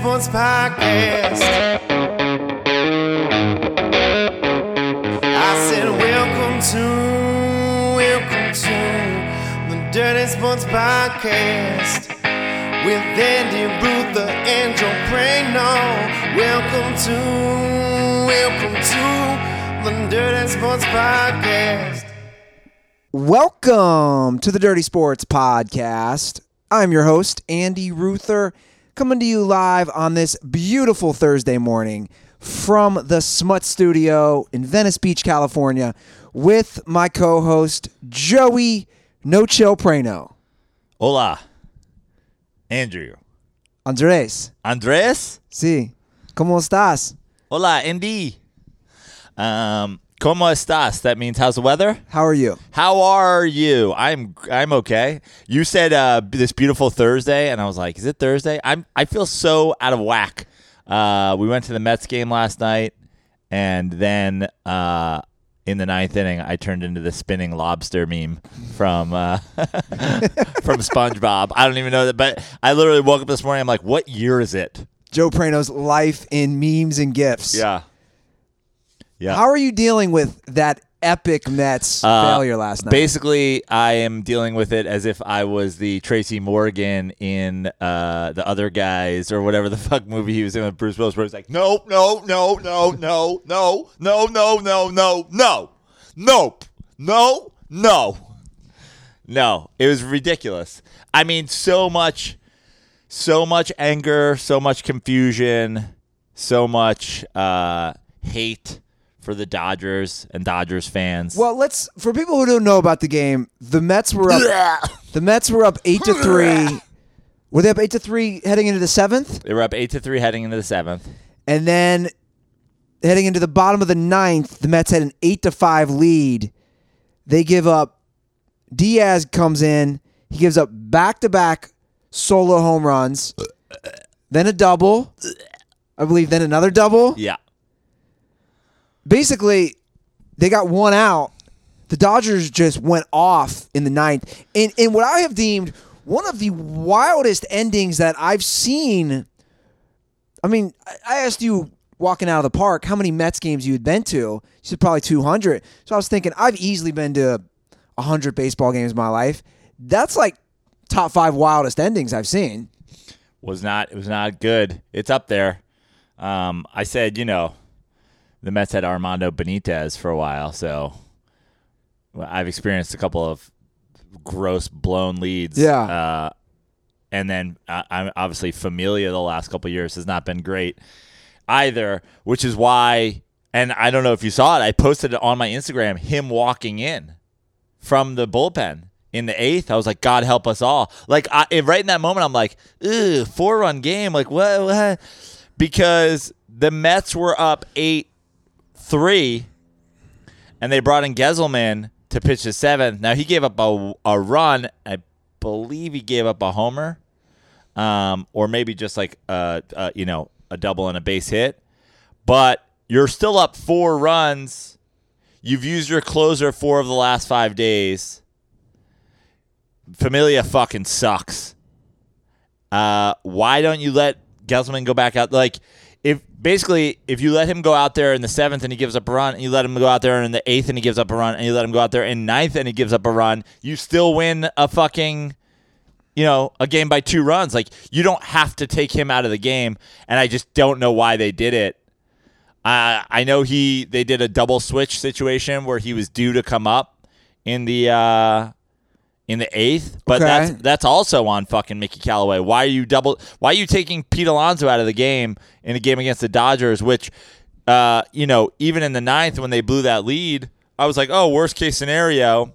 Sports Podcast. I said, Welcome to, welcome to the Dirty Sports Podcast with Andy Prano. Welcome to, welcome to the Dirty Sports Podcast. Welcome to the Dirty Sports Podcast. I'm your host, Andy Ruther, coming to you live on this beautiful Thursday morning from the Smut Studio in Venice Beach, California, with my co host, Joey No Chill Prano. Hola, Andrew. Andres, Andres? sí, ¿cómo estás? Hola, Andy. Um, ¿Cómo estás? That means how's the weather? How are you? How are you? I'm I'm okay. You said uh, this beautiful Thursday, and I was like, is it Thursday? I'm I feel so out of whack. Uh, we went to the Mets game last night, and then uh, in the ninth inning, I turned into the spinning lobster meme from uh, from SpongeBob. I don't even know that, but I literally woke up this morning. I'm like, what year is it? Joe Prano's life in memes and gifs. Yeah. Yeah. How are you dealing with that epic Mets Uh, failure last night? Basically, I am dealing with it as if I was the Tracy Morgan in uh, the other guys or whatever the fuck movie he was in with Bruce Willis, where he's like, no, no, no, no, no, no, no, no, no, no, no, nope, no, no, no. It was ridiculous. I mean, so much, so much anger, so much confusion, so much uh, hate for the Dodgers and Dodgers fans. Well, let's for people who don't know about the game, the Mets were up. the Mets were up eight to three. Were they up eight to three heading into the seventh, They were up eight to three heading into the seventh. and then heading into the bottom of the ninth, the Mets had an eight to five lead. They give up. Diaz comes in. He gives up back to back solo home runs, then a double. I believe then another double. Yeah, basically they got one out. The Dodgers just went off in the ninth. In in what I have deemed one of the wildest endings that I've seen. I mean, I- I asked you walking out of the park how many Mets games you had been to. You said probably 200. So I was thinking I've easily been to 100 baseball games in my life. That's like top five wildest endings I've seen. was not it was not good. It's up there. Um, I said, you know, the Mets had Armando Benitez for a while, so I've experienced a couple of gross blown leads. Yeah. Uh, and then uh, I'm obviously Familia the last couple of years has not been great either, which is why. And I don't know if you saw it. I posted it on my Instagram. Him walking in from the bullpen in the eighth. I was like, God help us all. Like I, right in that moment, I'm like, Ugh, four run game. Like what, what? Because the Mets were up eight three, and they brought in Gsellman to pitch the seventh. Now he gave up a, a run. I believe he gave up a homer, um, or maybe just like a, a you know a double and a base hit. But you're still up four runs. You've used your closer four of the last five days. Familia fucking sucks. Uh, why don't you let Gsellman go back out? Like, if basically if you let him go out there in the seventh and he gives up a run, and you let him go out there in the eighth and he gives up a run, and you let him go out there in ninth and he gives up a run, you still win a fucking, you know, a game by two runs. Like you don't have to take him out of the game, and I just don't know why they did it. Uh, I know he they did a double switch situation where he was due to come up in the uh, in the eighth, but Okay. that's that's also on fucking Mickey Callaway. Why are you double? Why are you taking Pete Alonso out of the game in a game against the Dodgers? Which, uh, you know, even in the ninth when they blew that lead, I was like, oh, worst case scenario,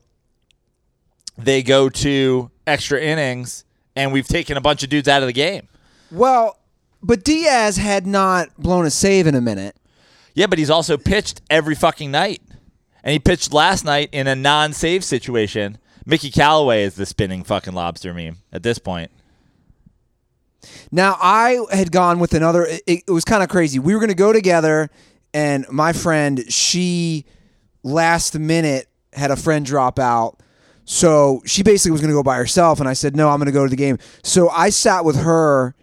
they go to extra innings and we've taken a bunch of dudes out of the game. Well, but Diaz had not blown a save in a minute. Yeah, but he's also pitched every fucking night. And he pitched last night in a non save situation. Mickey Callaway is the spinning fucking lobster meme at this point. Now I had gone with another. It, it was kind of crazy. We were going to go together, and my friend, she last minute had a friend drop out, so she basically was going to go by herself. And I said, no, I'm going to go to the game. So I sat with her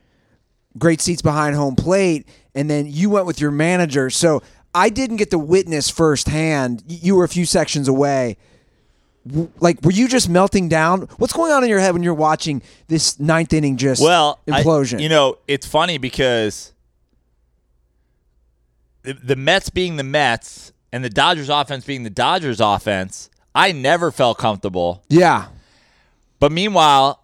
great seats behind home plate, and then you went with your manager. So I didn't get to witness firsthand. You were a few sections away. Like, were you just melting down? What's going on in your head when you're watching this ninth inning just Well, I- implosion? you know, it's funny because the, the Mets being the Mets and the Dodgers offense being the Dodgers offense, I never felt comfortable. yeah, But meanwhile,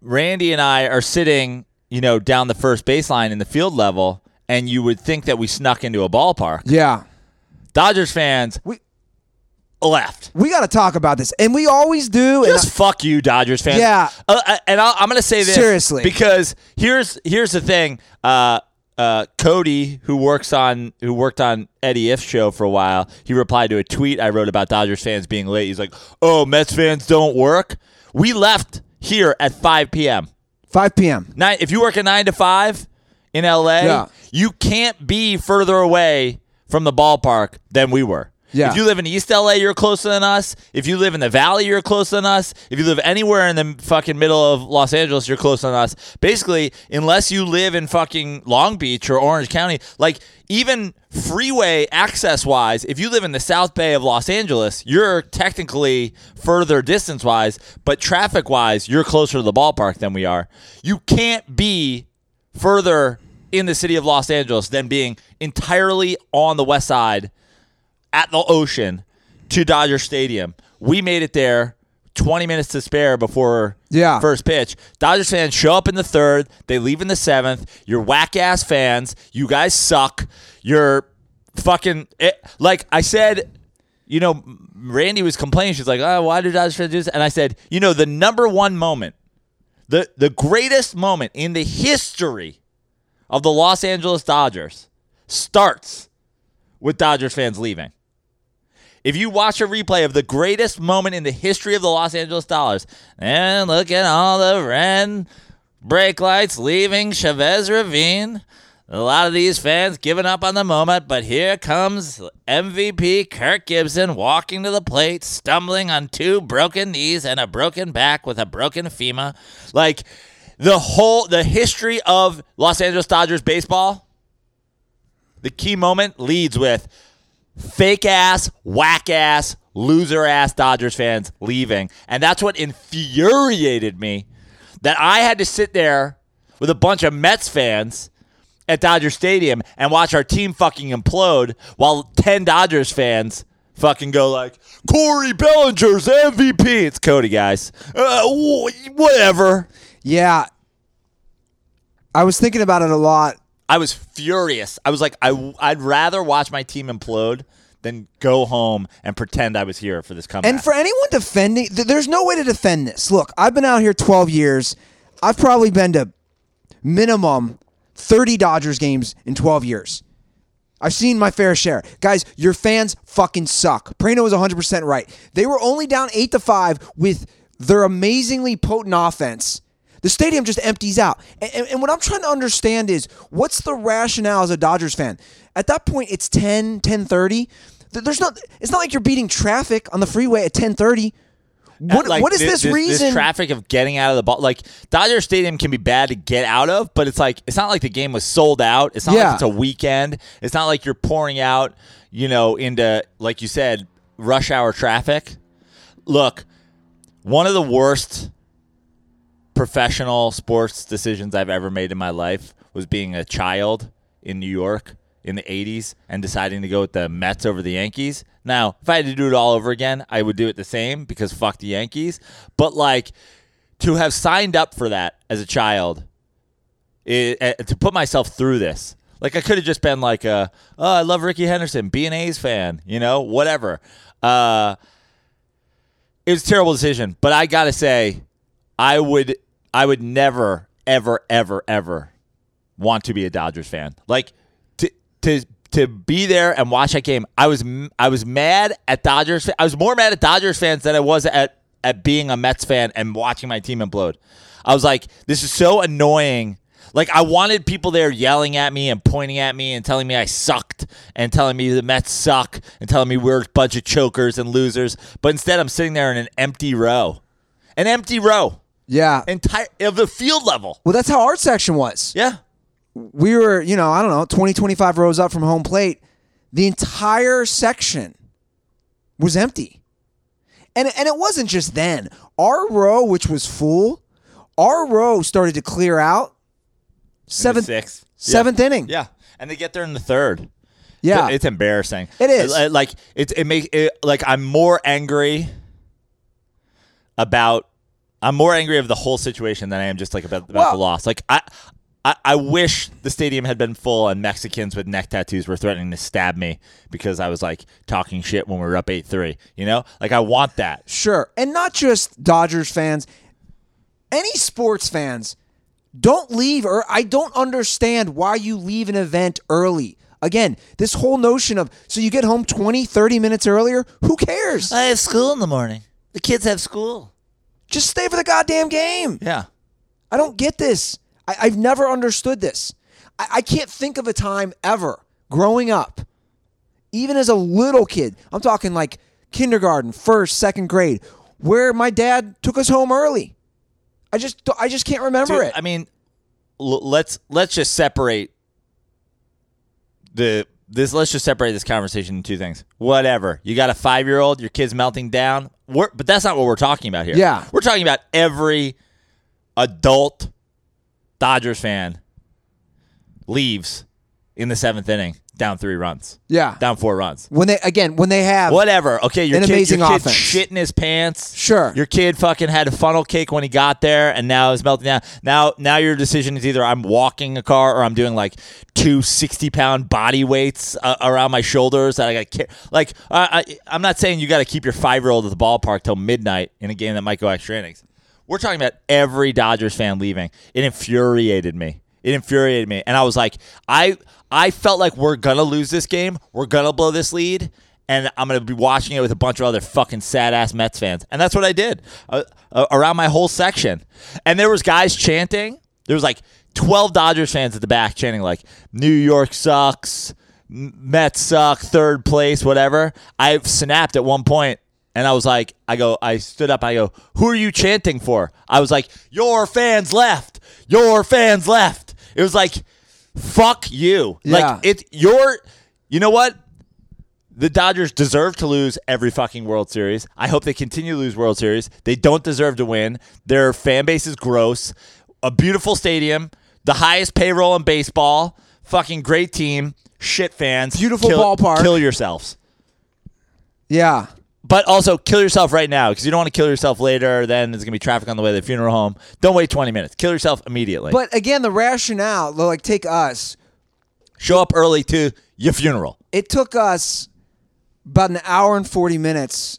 Randy and I are sitting, you know, down the first baseline in the field level, and you would think that we snuck into a ballpark. yeah. Dodgers fans We left. we got to talk about this, and we always do. and Just fuck you, Dodgers fans. Yeah. Uh, uh, and I'll, I'm going to say this Seriously. because here's here's the thing. Uh, uh, Cody, who works on who worked on Eddie Ifft's show for a while, he replied to a tweet I wrote about Dodgers fans being late. He's like, "Oh, Mets fans don't work." We left here at 5 p.m. 5 p.m. Nine. If you work at nine to five in LA, Yeah. you can't be further away from the ballpark than we were. Yeah. If you live in East LA, you're closer than us. If you live in the Valley, you're closer than us. If you live anywhere in the fucking middle of Los Angeles, you're closer than us. Basically, unless you live in fucking Long Beach or Orange County, like even freeway access wise, if you live in the South Bay of Los Angeles, you're technically further distance wise, but traffic wise, you're closer to the ballpark than we are. You can't be further in the city of Los Angeles than being entirely on the west side at the ocean to Dodger Stadium. We made it there 20 minutes to spare before Yeah. first pitch. Dodgers fans show up in the third, they leave in the seventh. You're whack ass fans. You guys suck. You're fucking it, like I said. You know, Randy was complaining. She's like, "Oh, why did Dodgers fans do this?" And I said, "You know, the number one moment, the the greatest moment in the history of the Los Angeles Dodgers starts with Dodgers fans leaving. If you watch a replay of the greatest moment in the history of the Los Angeles Dodgers, and look at all the red brake lights leaving Chavez Ravine. A lot of these fans giving up on the moment, but here comes MVP Kirk Gibson walking to the plate, stumbling on two broken knees and a broken back with a broken femur. Like the whole the history of Los Angeles Dodgers baseball, the key moment leads with fake ass, whack ass, loser ass Dodgers fans leaving. And that's what infuriated me that I had to sit there with a bunch of Mets fans at Dodger Stadium and watch our team fucking implode while 10 Dodgers fans fucking go like, Corey Bellinger's MVP. It's Cody, guys. Uh, whatever. Yeah. I was thinking about it a lot. I was furious. I was like, I, I'd rather watch my team implode than go home and pretend I was here for this comeback. And for anyone defending, th- there's no way to defend this. Look, I've been out here 12 years. I've probably been to minimum 30 Dodgers games in 12 years. I've seen my fair share. Guys, your fans fucking suck. Prano was 100% right. They were only down 8 to 5 with their amazingly potent offense. The stadium just empties out. And, and, and what I'm trying to understand is what's the rationale as a Dodgers fan? At that point, it's 10, 10:30. Th- There's not. It's not like you're beating traffic on the freeway at 10:30. What, Like, what is this, This reason? traffic of getting out of the ball, like Dodger Stadium, can be bad to get out of, but it's like it's not like the game was sold out. It's not Yeah. like it's a weekend. It's not like you're pouring out, you know, into like you said, rush hour traffic. Look, one of the worst professional sports decisions I've ever made in my life was being a child in New York in the 80s and deciding to go with the Mets over the Yankees. Now, if I had to do it all over again, I would do it the same because fuck the Yankees. But like to have signed up for that as a child, it, uh, to put myself through this. Like I could have just been like, uh, "Oh, I love Rickey Henderson, be an A's fan," you know, whatever. Uh, it was a terrible decision, but I gotta say, I would, I would never, ever, ever, ever want to be a Dodgers fan. Like to to to be there and watch that game. I was I was mad at Dodgers. I was more mad at Dodgers fans than I was at at being a Mets fan and watching my team implode. I was like, this is so annoying. Like I wanted people there yelling at me and pointing at me and telling me I sucked and telling me the Mets suck and telling me we're a bunch of chokers and losers. But instead, I'm sitting there in an empty row, an empty row Yeah. entire of the field level. well, that's how our section was. Yeah. We were, you know, I don't know, 20, 25 rows up from home plate. The entire section was empty. And, and it wasn't just then. Our row, which was full, our row started to clear out. Seventh, sixth. seventh inning. Yeah, and they get there in the third. Yeah. it's embarrassing. It is. Uh, like it's it make it like I'm more angry about I'm more angry of the whole situation than I am just like about, about Well- the loss. Like I, I I wish the stadium had been full and Mexicans with neck tattoos were threatening to stab me because I was like talking shit when we were up eight three. You know, like I want that. Sure. And not just Dodgers fans, any sports fans, don't leave or I don't understand why you leave an event early. Again, this whole notion of so you get home 20, 30 minutes earlier, who cares? I have school in the morning. The kids have school. Just stay for the goddamn game. Yeah. I don't get this. I, I've never understood this. I, I can't think of a time ever growing up, even as a little kid, I'm talking like kindergarten, first, second grade, where my dad took us home early. I just I just can't remember Dude, it. I mean, let's let's just separate the this. Let's just separate this conversation into two things. Whatever. You got a five year old. Your kid's melting down. We're, but that's not what we're talking about here. Yeah. we're talking about every adult Dodgers fan leaves in the seventh inning, down three runs, yeah. down four runs. When they again, when they have Whatever. Okay, your An kid, amazing your kid offense. shit in his pants. Sure. Your kid fucking had a funnel cake when he got there, and now is melting down. Now, now your decision is either I'm walking a car or I'm doing like two 60 pound body weights uh, around my shoulders that I got. Ca- like, I, I, I'm not saying you got to keep your five year old at the ballpark till midnight in a game that might go extra innings. We're talking about every Dodgers fan leaving. It infuriated me. It infuriated me, and I was like, I I felt like we're gonna lose this game. We're gonna blow this lead, and I'm gonna be watching it with a bunch of other fucking sad ass Mets fans, and that's what I did uh, uh, around my whole section. And there was guys chanting. There was like 12 Dodgers fans at the back chanting like New York sucks, Mets suck, third place, whatever. I snapped at one point and I was like, I go, I stood up, I go, who are you chanting for? I was like, your fans left, your fans left. It was like, fuck you. Yeah. Like it's your, you know what? The Dodgers deserve to lose every fucking World Series. I hope they continue to lose World Series. They don't deserve to win. Their fan base is gross. A beautiful stadium, the highest payroll in baseball, fucking great team, shit fans. Beautiful kill, ballpark. Kill yourselves. yeah. But also kill yourself right now because you don't want to kill yourself later. Then there's gonna be traffic on the way to the funeral home. Don't wait 20 minutes. Kill yourself immediately. But again, the rationale, like take us, show up early to your funeral. it took us about an hour and 40 minutes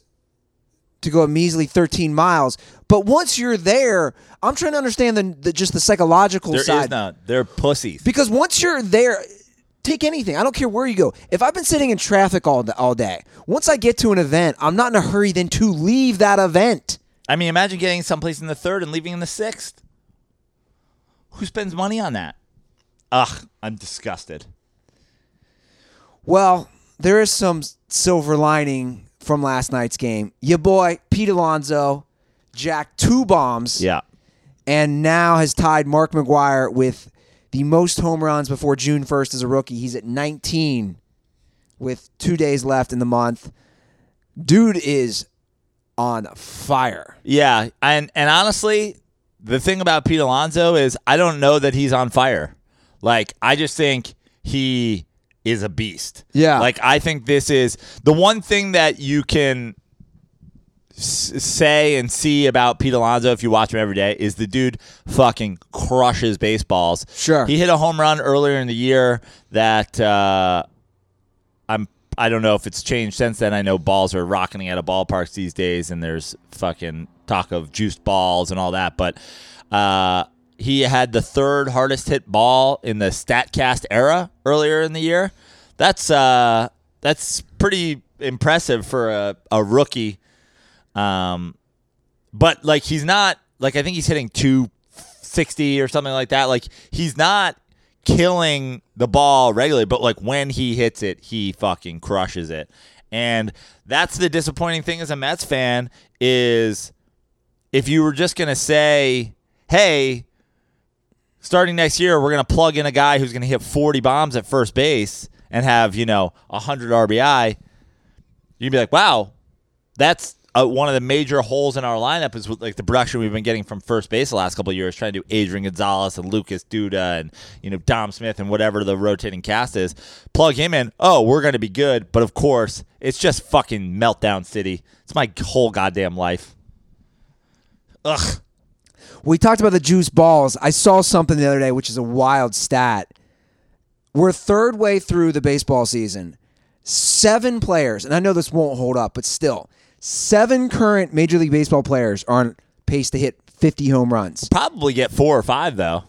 to go a measly 13 miles. But once you're there, I'm trying to understand the, the just the psychological There is side. none. They're pussies. Because once you're there, take anything. I don't care where you go. If I've been sitting in traffic all, all day, once I get to an event, I'm not in a hurry then to leave that event. I mean, imagine getting someplace in the third and leaving in the sixth. Who spends money on that? Ugh, I'm disgusted. Well, there is some silver lining from last night's game. Your boy, Pete Alonso, jacked two bombs. Yeah. and now has tied Mark McGwire with the most home runs before June 1st as a rookie. He's at 19 with two days left in the month. Dude is on fire. Yeah, and and honestly, the thing about Pete Alonso is I don't know that he's on fire. Like I just think he is a beast. Yeah. Like I think this is the one thing that you can say and see about Pete Alonso if you watch him every day is the dude fucking crushes baseballs. Sure. He hit a home run earlier in the year that uh, I'm I don't know if it's changed since then. I know balls are rocketing out of ballparks these days, and there's fucking talk of juiced balls and all that. But uh, he had the third hardest hit ball in the Statcast era earlier in the year. That's uh, that's pretty impressive for a, a rookie. Um, but like he's not like I think he's hitting two sixty or something like that. Like he's not killing the ball regularly, but like when he hits it, he fucking crushes it. And that's the disappointing thing as a Mets fan is if you were just going to say, hey, starting next year, we're going to plug in a guy who's going to hit 40 bombs at first base and have, you know, 100 RBI, you'd be like, wow, that's uh, one of the major holes in our lineup is with, like the production we've been getting from first base the last couple years, trying to do Adrian Gonzalez and Lucas Duda and you know Dom Smith and whatever the rotating cast is. Plug him in. Oh, we're going to be good. But of course, it's just fucking meltdown city. It's my whole goddamn life. Ugh. We talked about the juice balls. I saw something the other day, which is a wild stat. We're third way through the baseball season. Seven players, and I know this won't hold up, but still, seven current Major League Baseball players are on pace to hit 50 home runs. Probably get four or five though.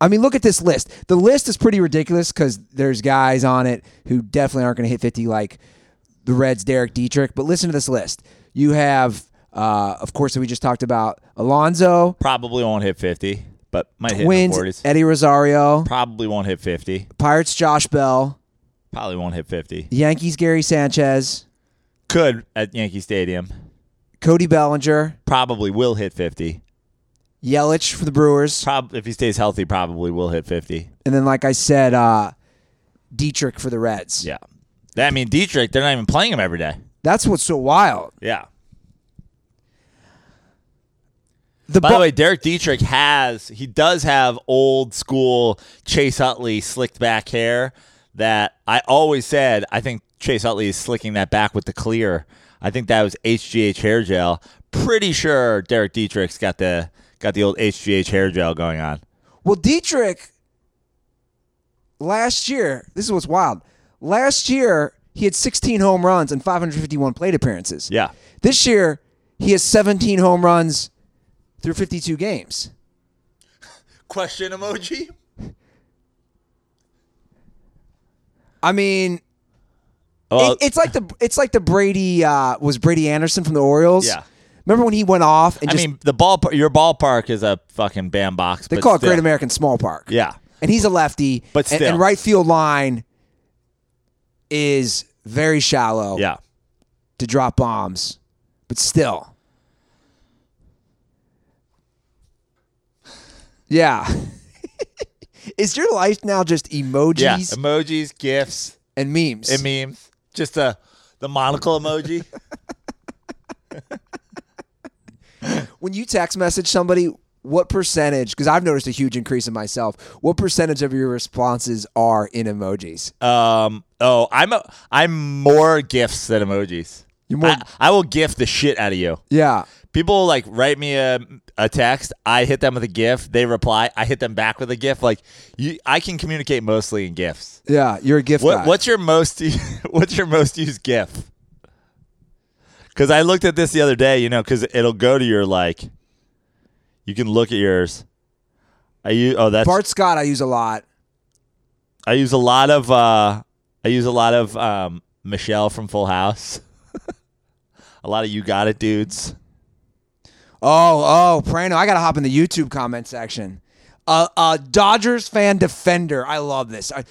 I mean, look at this list. The list is pretty ridiculous because there's guys on it who definitely aren't going to hit 50, like the Reds' Derek Dietrich. But listen to this list. You have, uh, of course, we just talked about Alonso, Probably won't hit 50, but might hit in Twins, the 40s. Eddie Rosario, Probably won't hit 50. Pirates, Josh Bell, Probably won't hit 50. Yankees, Gary Sanchez, Could at Yankee Stadium. Cody Bellinger, Probably will hit 50. Yelich for the Brewers, Prob- if he stays healthy, probably will hit 50. and then, like I said, uh, Dietrich for the Reds. Yeah. I mean, Dietrich, they're not even playing him every day. That's what's so wild. Yeah. The By bu- the way, Derek Dietrich has, he does have old school Chase Utley slicked back hair that I always said, I think Chase Utley is slicking that back with the clear. I think that was HGH hair gel. Pretty sure Derek Dietrich's got the got the old HGH hair gel going on. Well, Dietrich last year, this is what's wild. Last year, he had 16 home runs and 551 plate appearances. Yeah. This year, he has 17 home runs through 52 games. Question emoji? I mean, Oh, it- it's like the it's like the Brady uh, was Brady Anderson from the Orioles. Yeah. Remember when he went off and I just mean, the ball, your ballpark is a fucking bandbox. they but call it still. Great American Small Park. Yeah. and he's a lefty. But and- and right field line is very shallow. Yeah. to drop bombs, but still. Yeah. Is your life now just emojis Yeah. Emojis, GIFs, and memes? and memes. Just a the monocle emoji. when you text message somebody, what percentage? Because I've noticed a huge increase in myself. What percentage of your responses are in emojis? um. Oh, I'm a, I'm more gifts than emojis. More- I, I will gift the shit out of you. Yeah. People like write me a, a text. I hit them with a GIF. They reply. I hit them back with a GIF. Like you, I can communicate mostly in GIFs. Yeah. You're a gift What, guy. what's your most what's your most used GIF? Because I looked at this the other day, you know, because it'll go to your like. You can look at yours. I use oh that's Bart Scott, I use a lot. I use a lot of uh I use a lot of um Michelle from Full House. a lot of you got it dudes. Oh, oh, Prano, I got to hop in the YouTube comment section. Uh, uh, Dodgers fan defender. I love this. I,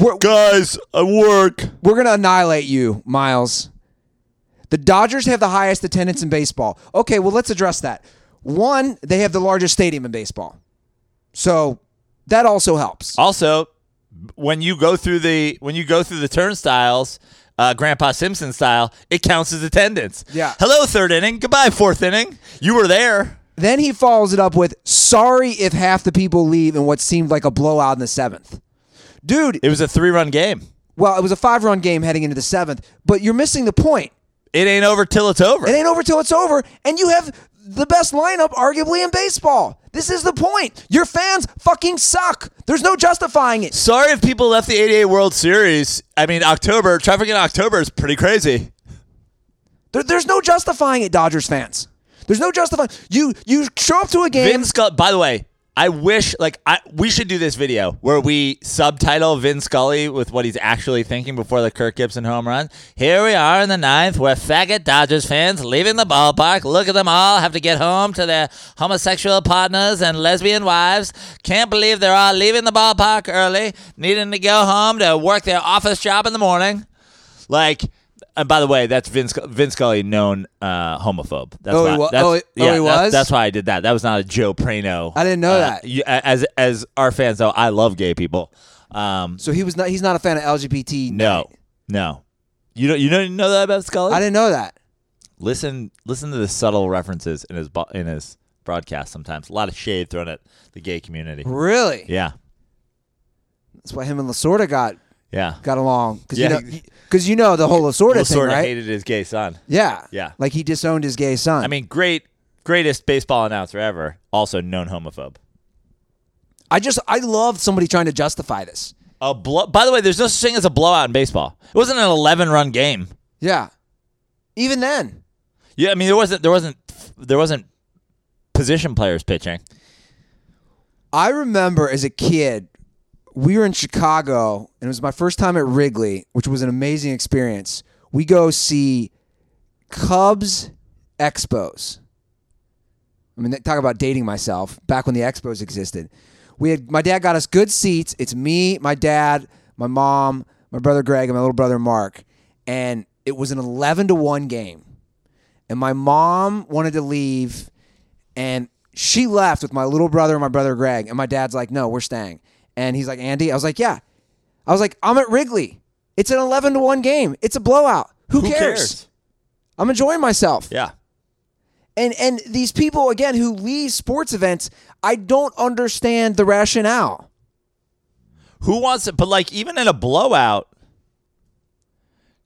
we're, Guys, I work. We're going to annihilate you, Miles. The Dodgers have the highest attendance in baseball. Okay, well, let's address that. One, they have the largest stadium in baseball. So that also helps. Also, when you go through the when you go through the turnstiles, uh, Grandpa Simpson style, it counts as attendance. Yeah. Hello, third inning. Goodbye, fourth inning. You were there. Then he follows it up with sorry if half the people leave in what seemed like a blowout in the seventh. Dude, It was a three run game. well, it was a five run game heading into the seventh, but you're missing the point. It ain't over till it's over. It ain't over till it's over, and you have the best lineup arguably in baseball. This is the point. Your fans fucking suck. There's no justifying it. Sorry if people left the 88 World Series. I mean, October, traffic in October is pretty crazy. There, there's no justifying it, Dodgers fans. There's no justifying. You you show up to a game. Vin Scully, by the way, I wish, like, I we should do this video where we subtitle Vin Scully with what he's actually thinking before the Kirk Gibson home run. Here we are in the ninth, where faggot Dodgers fans leaving the ballpark. Look at them all have to get home to their homosexual partners and lesbian wives. Can't believe they're all leaving the ballpark early, needing to go home to work their office job in the morning. Like, and by the way, that's Vince Vince Scully, known uh, homophobe. That's Oh, why, he wa- that's, oh, he- oh, he was? That's why I did that. That was not a Joe Prano. I didn't know uh, that. you- as as our fans know, I love gay people. Um, So he was not. He's not a fan of LGBT. no, no, you don't you don't know that about Scully? I didn't know that. listen listen to the subtle references in his bo- in his broadcast. Sometimes a lot of shade thrown at the gay community. Really? Yeah, That's why him and Lasorda got yeah. got along. Because Yeah. you know, because you know the whole Lasorda thing, Sort of right? hated his gay son. Yeah. Yeah. Like he disowned his gay son. I mean, great, greatest baseball announcer ever. Also known homophobe. I just I love somebody trying to justify this. A blow. By the way, there's no such thing as a blowout in baseball. It wasn't an 11 run game. Yeah. Even then, Yeah, I mean there wasn't there wasn't there wasn't position players pitching. I remember as a kid, we were in Chicago, and it was my first time at Wrigley, which was an amazing experience. We go see Cubs Expos. I mean, talk about dating myself. Back when the Expos existed, we had my dad got us good seats. It's me, my dad, my mom, my brother Greg, and my little brother Mark, and it was an eleven to one game. And my mom wanted to leave, and she left with my little brother and my brother Greg. And my dad's like, "No, we're staying." And he's like, "Andy," I was like, "Yeah." I was like, "I'm at Wrigley. It's an eleven to one game. It's a blowout. Who, Who cares? cares? I'm enjoying myself." Yeah. And and these people again who leave sports events, I don't understand the rationale. Who wants it? But like even in a blowout,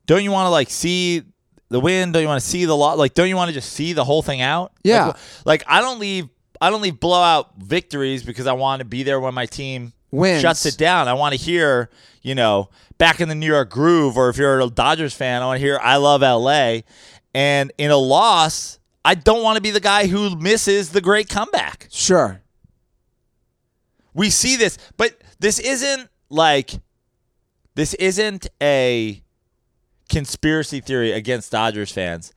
don't you want to like see the win? Don't you want to see the lot? Like don't you want to just see the whole thing out? Yeah. Like, like I don't leave. I don't leave blowout victories because I want to be there when my team Wins. shuts it down. I want to hear, you know, back in the New York groove, or if you're a Dodgers fan, I want to hear I love LA. And in a loss, I don't want to be the guy who misses the great comeback. Sure. We see this, but this isn't like this isn't a conspiracy theory against Dodgers fans.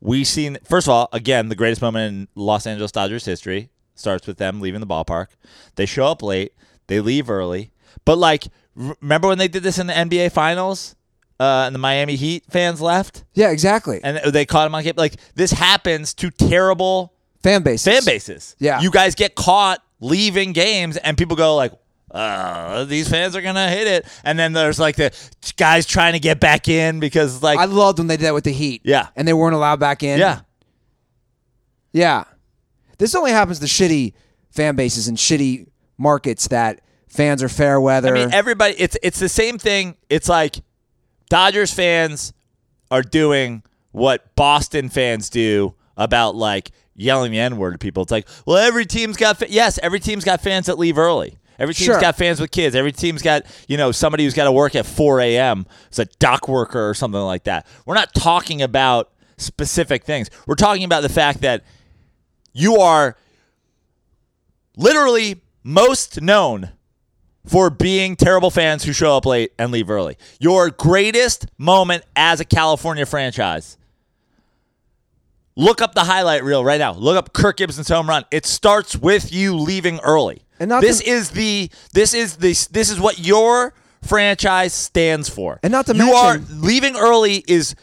We've seen first of all, again, the greatest moment in Los Angeles Dodgers history starts with them leaving the ballpark. They show up late, they leave early. But like remember when they did this in the NBA finals? Uh, and the Miami Heat fans left, Yeah, exactly. and they caught him on camera. Like this happens to terrible fan base. fan bases. Yeah. You guys get caught leaving games and people go like, uh, these fans are gonna hit it. And then there's like the guys trying to get back in because like I loved when they did that with the Heat. Yeah. And they weren't allowed back in. Yeah. Yeah. This only happens to shitty fan bases and shitty markets that fans are fair weather. I mean everybody it's it's the same thing. It's like Dodgers fans are doing what Boston fans do about like yelling the N word to people. It's like, well, every team's got fa- yes, every team's got fans that leave early. Every team's Sure. got fans with kids. Every team's got you know somebody who's got to work at 4 a.m. It's a dock worker or something like that. We're not talking about specific things. We're talking about the fact that you are literally most known for being terrible fans who show up late and leave early. Your greatest moment as a California franchise. Look up the highlight reel right now. Look up Kirk Gibson's home run. It starts with you leaving early. And not this to- is the this is the this is what your franchise stands for. And not to you are mention- leaving early is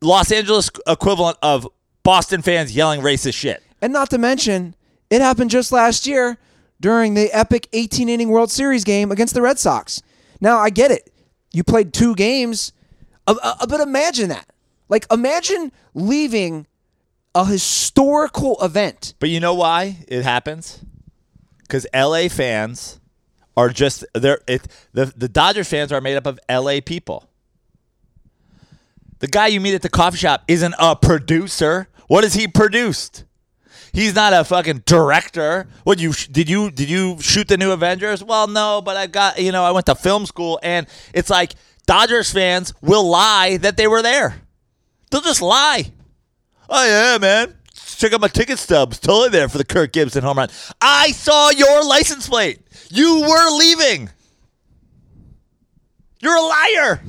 Los Angeles equivalent of Boston fans yelling racist shit. and not to mention, it happened just last year during the epic 18 inning World Series game against the Red Sox. Now, I get it. You played two games, but imagine that. Like, imagine leaving a historical event. But you know why it happens? Because LA fans are just they're it, the the Dodgers fans are made up of LA people. The guy you meet at the coffee shop isn't a producer. What has he produced? He's not a fucking director. What you did you did you shoot the new Avengers? Well, no, but I got you know I went to film school and it's like Dodgers fans will lie that they were there. They'll just lie. Oh yeah, man. Check out my ticket stubs. Totally there for the Kirk Gibson home run. I saw your license plate. You were leaving. You're a liar.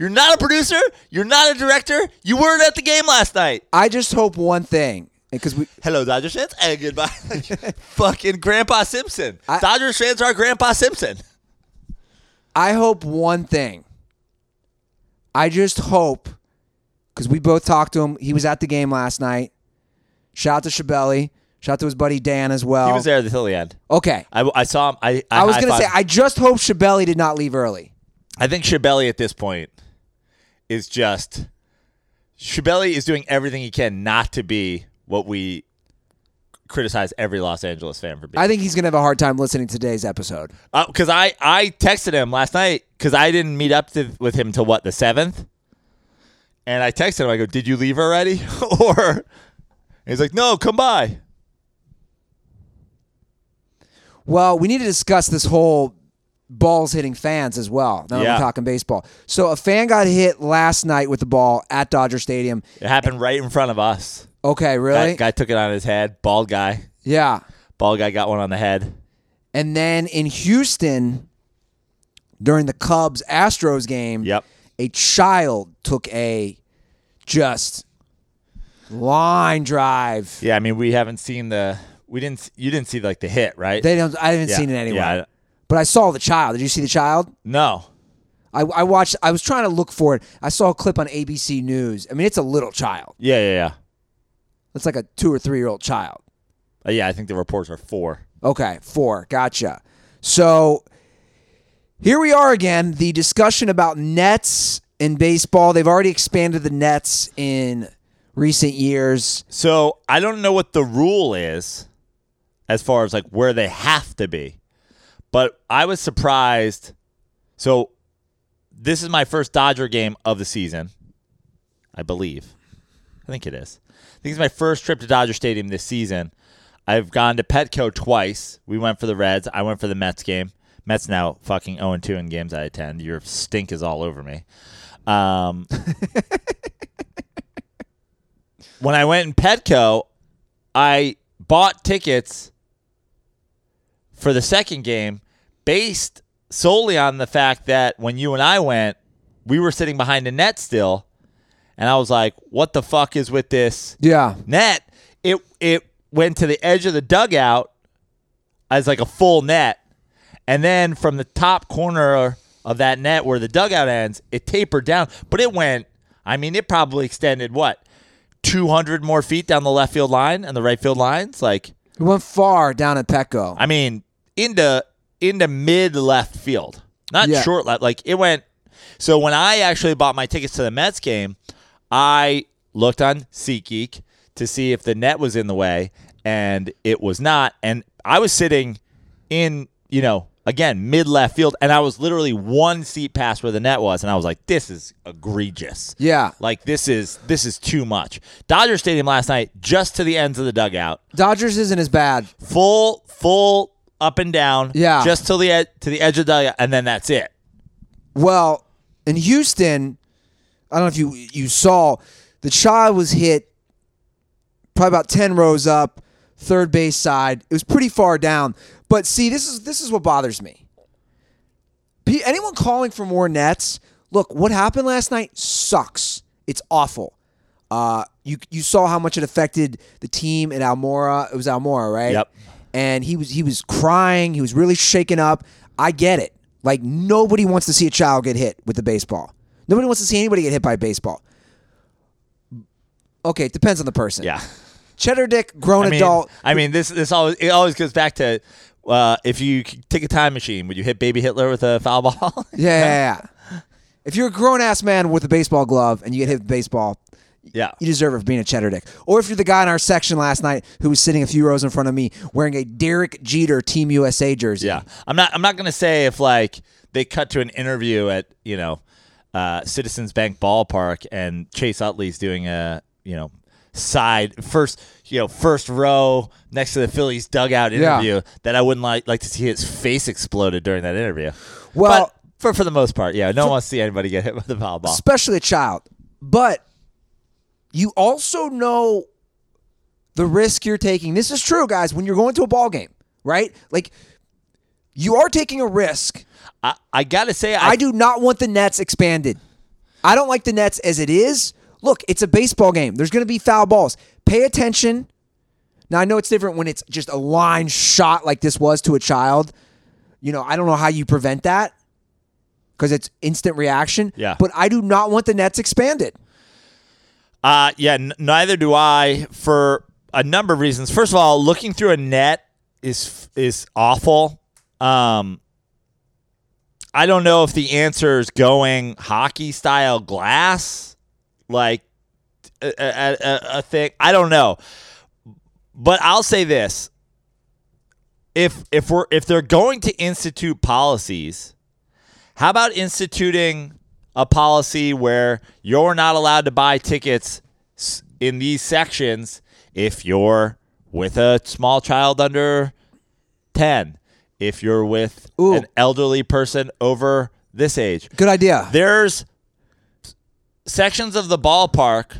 You're not a producer. You're not a director. You weren't at the game last night. I just hope one thing, because we Hello, Dodgers fans, and goodbye. Fucking Grandpa Simpson. I- Dodgers fans are Grandpa Simpson. I hope one thing. I just hope because we both talked to him. He was at the game last night. Shout out to Shabelli. Shout out to his buddy Dan as well. He was there until the end. Okay. I, I saw him. I I, I was gonna say I just hope Shabelli did not leave early. I think Shabelli at this point is just Shabelli is doing everything he can not to be what we criticize every Los Angeles fan for being. I think he's gonna have a hard time listening to today's episode. Uh, because I I texted him last night because I didn't meet up to, with him till what the seventh, and I texted him. I go, "Did you leave already?" or he's like, "No, come by." Well, we need to discuss this whole balls hitting fans as well. Now that Yeah. we're talking baseball. So a fan got hit last night with the ball at Dodger Stadium. It happened right in front of us. Okay, really? Guy, guy took it on his head. Bald guy. Yeah. Bald guy got one on the head. And then in Houston, during the Cubs Astros game, Yep. a child took a just line drive. Yeah, I mean we haven't seen the we didn't you didn't see like the hit right? They don't. I haven't Yeah, seen it anyway. yeah, but I saw the child. Did you see the child? no. I, I watched. I was trying to look for it. I saw a clip on ABC News. I mean, it's a little child. Yeah, yeah, yeah. It's like a two or three year old child. Uh, yeah, I think the reports are four. Okay, four. Gotcha. So here we are again. The discussion about nets in baseball. They've already expanded the nets in recent years. So I don't know what the rule is as far as like where they have to be, but I was surprised. So this is my first Dodger game of the season, I believe. I think it is. I think it's my first trip to Dodger Stadium this season. I've gone to Petco twice. We went for the Reds. I went for the Mets game. Mets now fucking 0 2 in games I attend. Your stink is all over me. Um, when I went in Petco, I bought tickets for the second game based solely on the fact that when you and I went, we were sitting behind the net still, and I was like, "What the fuck is with this Yeah. net?" It it went to the edge of the dugout as like a full net, and then from the top corner of that net where the dugout ends, it tapered down, but it went. I mean, it probably extended what. 200 more feet down the left field line and the right field lines like It went far down at Petco. I mean, into into mid left field, not Yeah. short left. Like it went. So when I actually bought my tickets to the Mets game, I looked on SeatGeek to see if the net was in the way, and it was not. And I was sitting in, you know, again mid left field, and I was literally one seat past where the net was, and I was like, "This is egregious." yeah. Like this is this is too much. Dodger Stadium last night, just to the ends of the dugout Dodgers isn't as bad. full full up and down Yeah. just till the ed- to the edge of the and then that's it Well, in Houston, I don't know if you you saw the child was hit probably about 10 rows up, third base side. It was pretty far down. But see, this is this is what bothers me. Anyone calling for more nets? Look, what happened last night sucks. It's awful. Uh, you you saw how much it affected the team in Almora. It was Almora, right? Yep. And he was he was crying. He was really shaken up. I get it. Like nobody wants to see a child get hit with the baseball. Nobody wants to see anybody get hit by a baseball. Okay, it depends on the person. yeah Cheddar Dick, grown I mean, adult. I mean this this always it always goes back to uh, if you take a time machine would you hit baby Hitler with a foul ball Yeah, yeah, yeah. If you're a grown ass man with a baseball glove and you get hit with baseball, yeah you deserve it for being a cheddar dick. Or if you're the guy in our section last night who was sitting a few rows in front of me wearing a Derek Jeter Team USA jersey. yeah I'm not I'm not gonna say if like they cut to an interview at you know uh, Citizens Bank Ballpark and Chase Utley's doing a you know side first you know first row next to the Phillies dugout Yeah. interview that I wouldn't like like to see his face exploded during that interview. Well- but for for the most part, yeah, no one wants to see anybody get hit with a foul ball. especially a child. But you also know the risk you're taking. This is true, guys, when you're going to a ball game, right? Like you are taking a risk. I, I gotta say, I, I do not want the nets expanded. I don't like the nets as it is. Look, it's a baseball game. There's going to be foul balls. Pay attention. Now I know it's different when it's just a line shot like this was to a child. You know, I don't know how you prevent that because it's instant reaction. Yeah. But I do not want the nets expanded. Uh, yeah, n- neither do I for a number of reasons. First of all, looking through a net is is awful. Um, I don't know if the answer is going hockey style glass, like a, a, a, a thing. I don't know, but I'll say this: if if we're if they're going to institute policies, how about instituting a policy where you're not allowed to buy tickets in these sections if you're with a small child under 10, if you're with Ooh. an elderly person over this age. Good idea. There's sections of the ballpark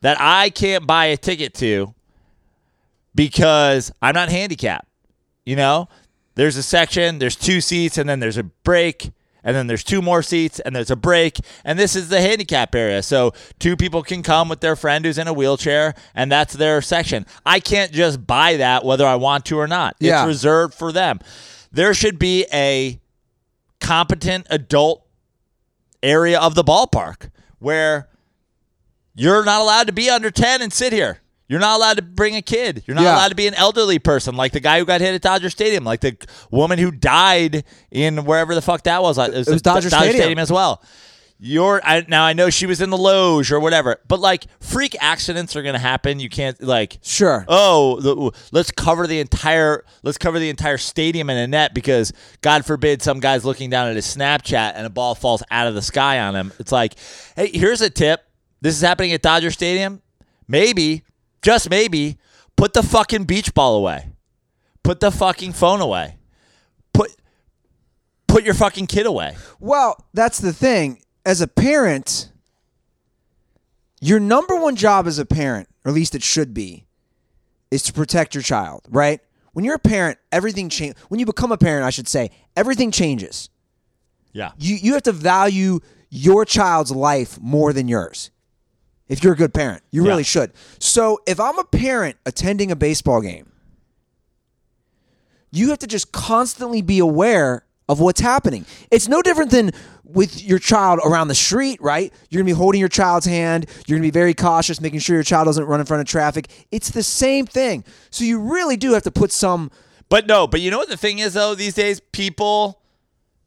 that I can't buy a ticket to because I'm not handicapped. You know, there's a section, there's two seats, and then there's a break, and then there's two more seats, and there's a break, and this is the handicap area. So two people can come with their friend who's in a wheelchair, and that's their section. I can't just buy that whether I want to or not. Yeah. It's reserved for them. There should be a competent adult area of the ballpark where you're not allowed to be under 10 and sit here. You're not allowed to bring a kid. You're not Yeah. allowed to be an elderly person, like the guy who got hit at Dodger Stadium, like the woman who died in wherever the fuck that was. It was, It was Dodger Stadium. as well. You're I, now. I know she was in the loge or whatever, but like freak accidents are gonna happen. You can't like Sure. oh, the, let's cover the entire let's cover the entire stadium in a net because God forbid some guy's looking down at his Snapchat and a ball falls out of the sky on him. It's like, hey, here's a tip. This is happening at Dodger Stadium. Maybe, just maybe, put the fucking beach ball away. Put the fucking phone away. Put put your fucking kid away. Well, that's the thing. As a parent, your number one job as a parent, or at least it should be, is to protect your child, right? When you're a parent, everything changes. When you become a parent, I should say, everything changes. Yeah. You you have to value your child's life more than yours. If you're a good parent, you Yeah. really should. So, if I'm a parent attending a baseball game, you have to just constantly be aware of what's happening. It's no different than with your child around the street, right? You're going to be holding your child's hand. You're going to be very cautious, making sure your child doesn't run in front of traffic. It's the same thing. So you really do have to put some But no, but you know what the thing is though these days people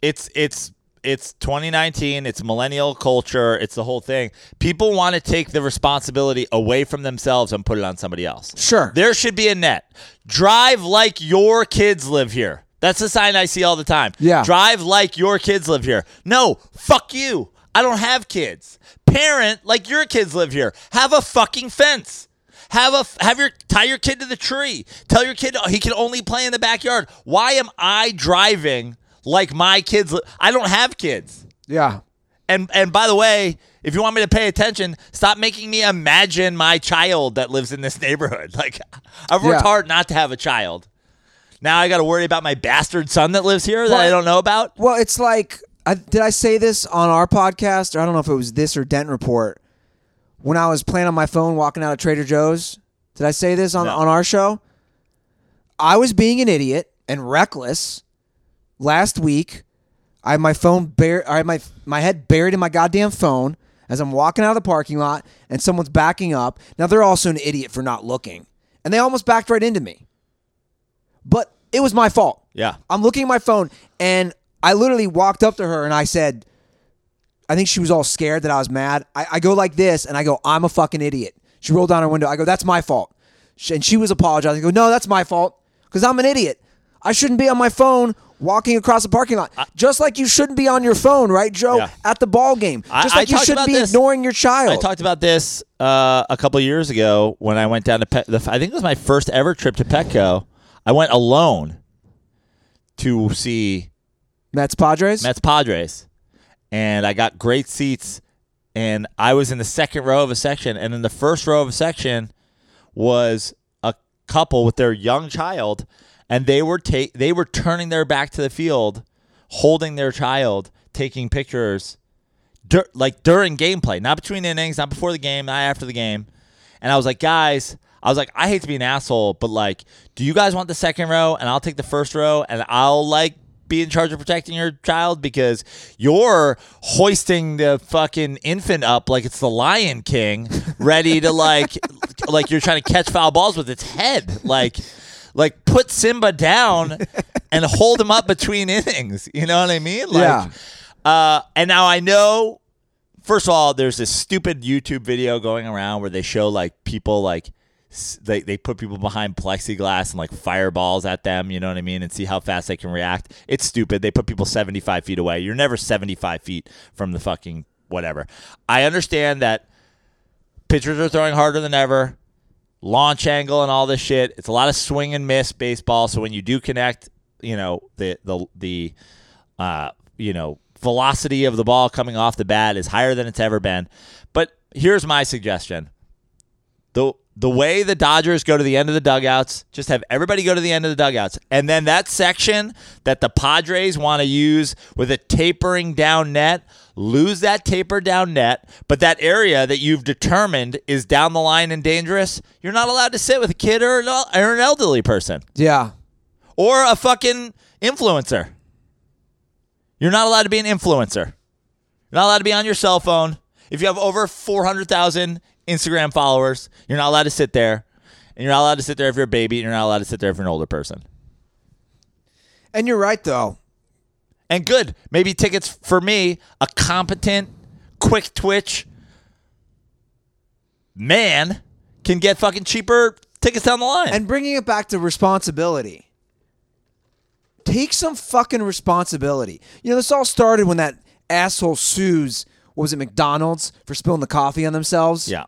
it's it's it's 2019, it's millennial culture, it's the whole thing. People want to take the responsibility away from themselves and put it on somebody else. Sure. There should be a net. Drive like your kids live here. That's the sign I see all the time. Yeah. Drive like your kids live here. No, fuck you. I don't have kids. Parent like your kids live here. Have a fucking fence. Have a have your tie your kid to the tree. Tell your kid he can only play in the backyard. Why am I driving like my kids? I don't have kids. yeah. And and by the way, if you want me to pay attention, stop making me imagine my child that lives in this neighborhood. Like I've worked Yeah. hard not to have a child. Now I got to worry about my bastard son that lives here that I don't know about. Well, it's like, I, did I say this on our podcast? Or I don't know if it was this or Dent Report. When I was playing on my phone walking out of Trader Joe's, did I say this on, No. on our show? I was being an idiot and reckless last week. I had my phone bare. I had my my head buried in my goddamn phone as I'm walking out of the parking lot, and someone's backing up. Now they're also an idiot for not looking, and they almost backed right into me. But it was my fault. Yeah. I'm looking at my phone and I literally walked up to her and I said, I think she was all scared that I was mad. I, I go like this and I go, I'm a fucking idiot. She rolled down her window. I go, that's my fault. She- And she was apologizing. I go, no, that's my fault because I'm an idiot. I shouldn't be on my phone walking across the parking lot. Just like you shouldn't be on your phone, right, Joe, Yeah. at the ball game. Just I like you shouldn't be this. ignoring your child. I talked about this uh, a couple years ago when I went down to Pet. The, I think it was my first ever trip to Petco. I went alone to see Mets Padres? Mets Padres, and I got great seats. And I was in the second row of a section, and in the first row of a section was a couple with their young child, and they were ta- they were turning their back to the field, holding their child, taking pictures, dur- like during gameplay, not between innings, not before the game, not after the game. And I was like, guys, I was like, I hate to be an asshole, but like, do you guys want the second row and I'll take the first row and I'll like be in charge of protecting your child because you're hoisting the fucking infant up like it's the Lion King ready to like like you're trying to catch foul balls with its head. Like like put Simba down and hold him up between innings. You know what I mean? Like Yeah. uh and now I know first of all, there's this stupid YouTube video going around where they show like people like they, they put people behind plexiglass and like fireballs at them, you know what I mean, and see how fast they can react. It's stupid. They put people 75 feet away. You're never 75 feet from the fucking whatever. I understand that pitchers are throwing harder than ever, launch angle and all this shit. It's a lot of swing and miss baseball. So when you do connect, you know the the the uh, you know velocity of the ball coming off the bat is higher than it's ever been. But here's my suggestion: the the way the Dodgers go to the end of the dugouts, just have everybody go to the end of the dugouts, and then that section that the Padres want to use with a tapering down net, lose that taper down net. But that area that you've determined is down the line and dangerous, you're not allowed to sit with a kid or an, or an elderly person Yeah. or a fucking influencer. You're not allowed to be an influencer. You're not allowed to be on your cell phone. If you have over 400,000 Instagram followers, you're not allowed to sit there. And you're not allowed to sit there if you're a baby. And you're not allowed to sit there if you're an older person. And you're right though. And good. Maybe tickets for me, a competent, quick twitch man can get fucking cheaper tickets down the line. And bringing it back to responsibility. Take some fucking responsibility. You know, this all started when that asshole sues, what was it, McDonald's for spilling the coffee on themselves? yeah.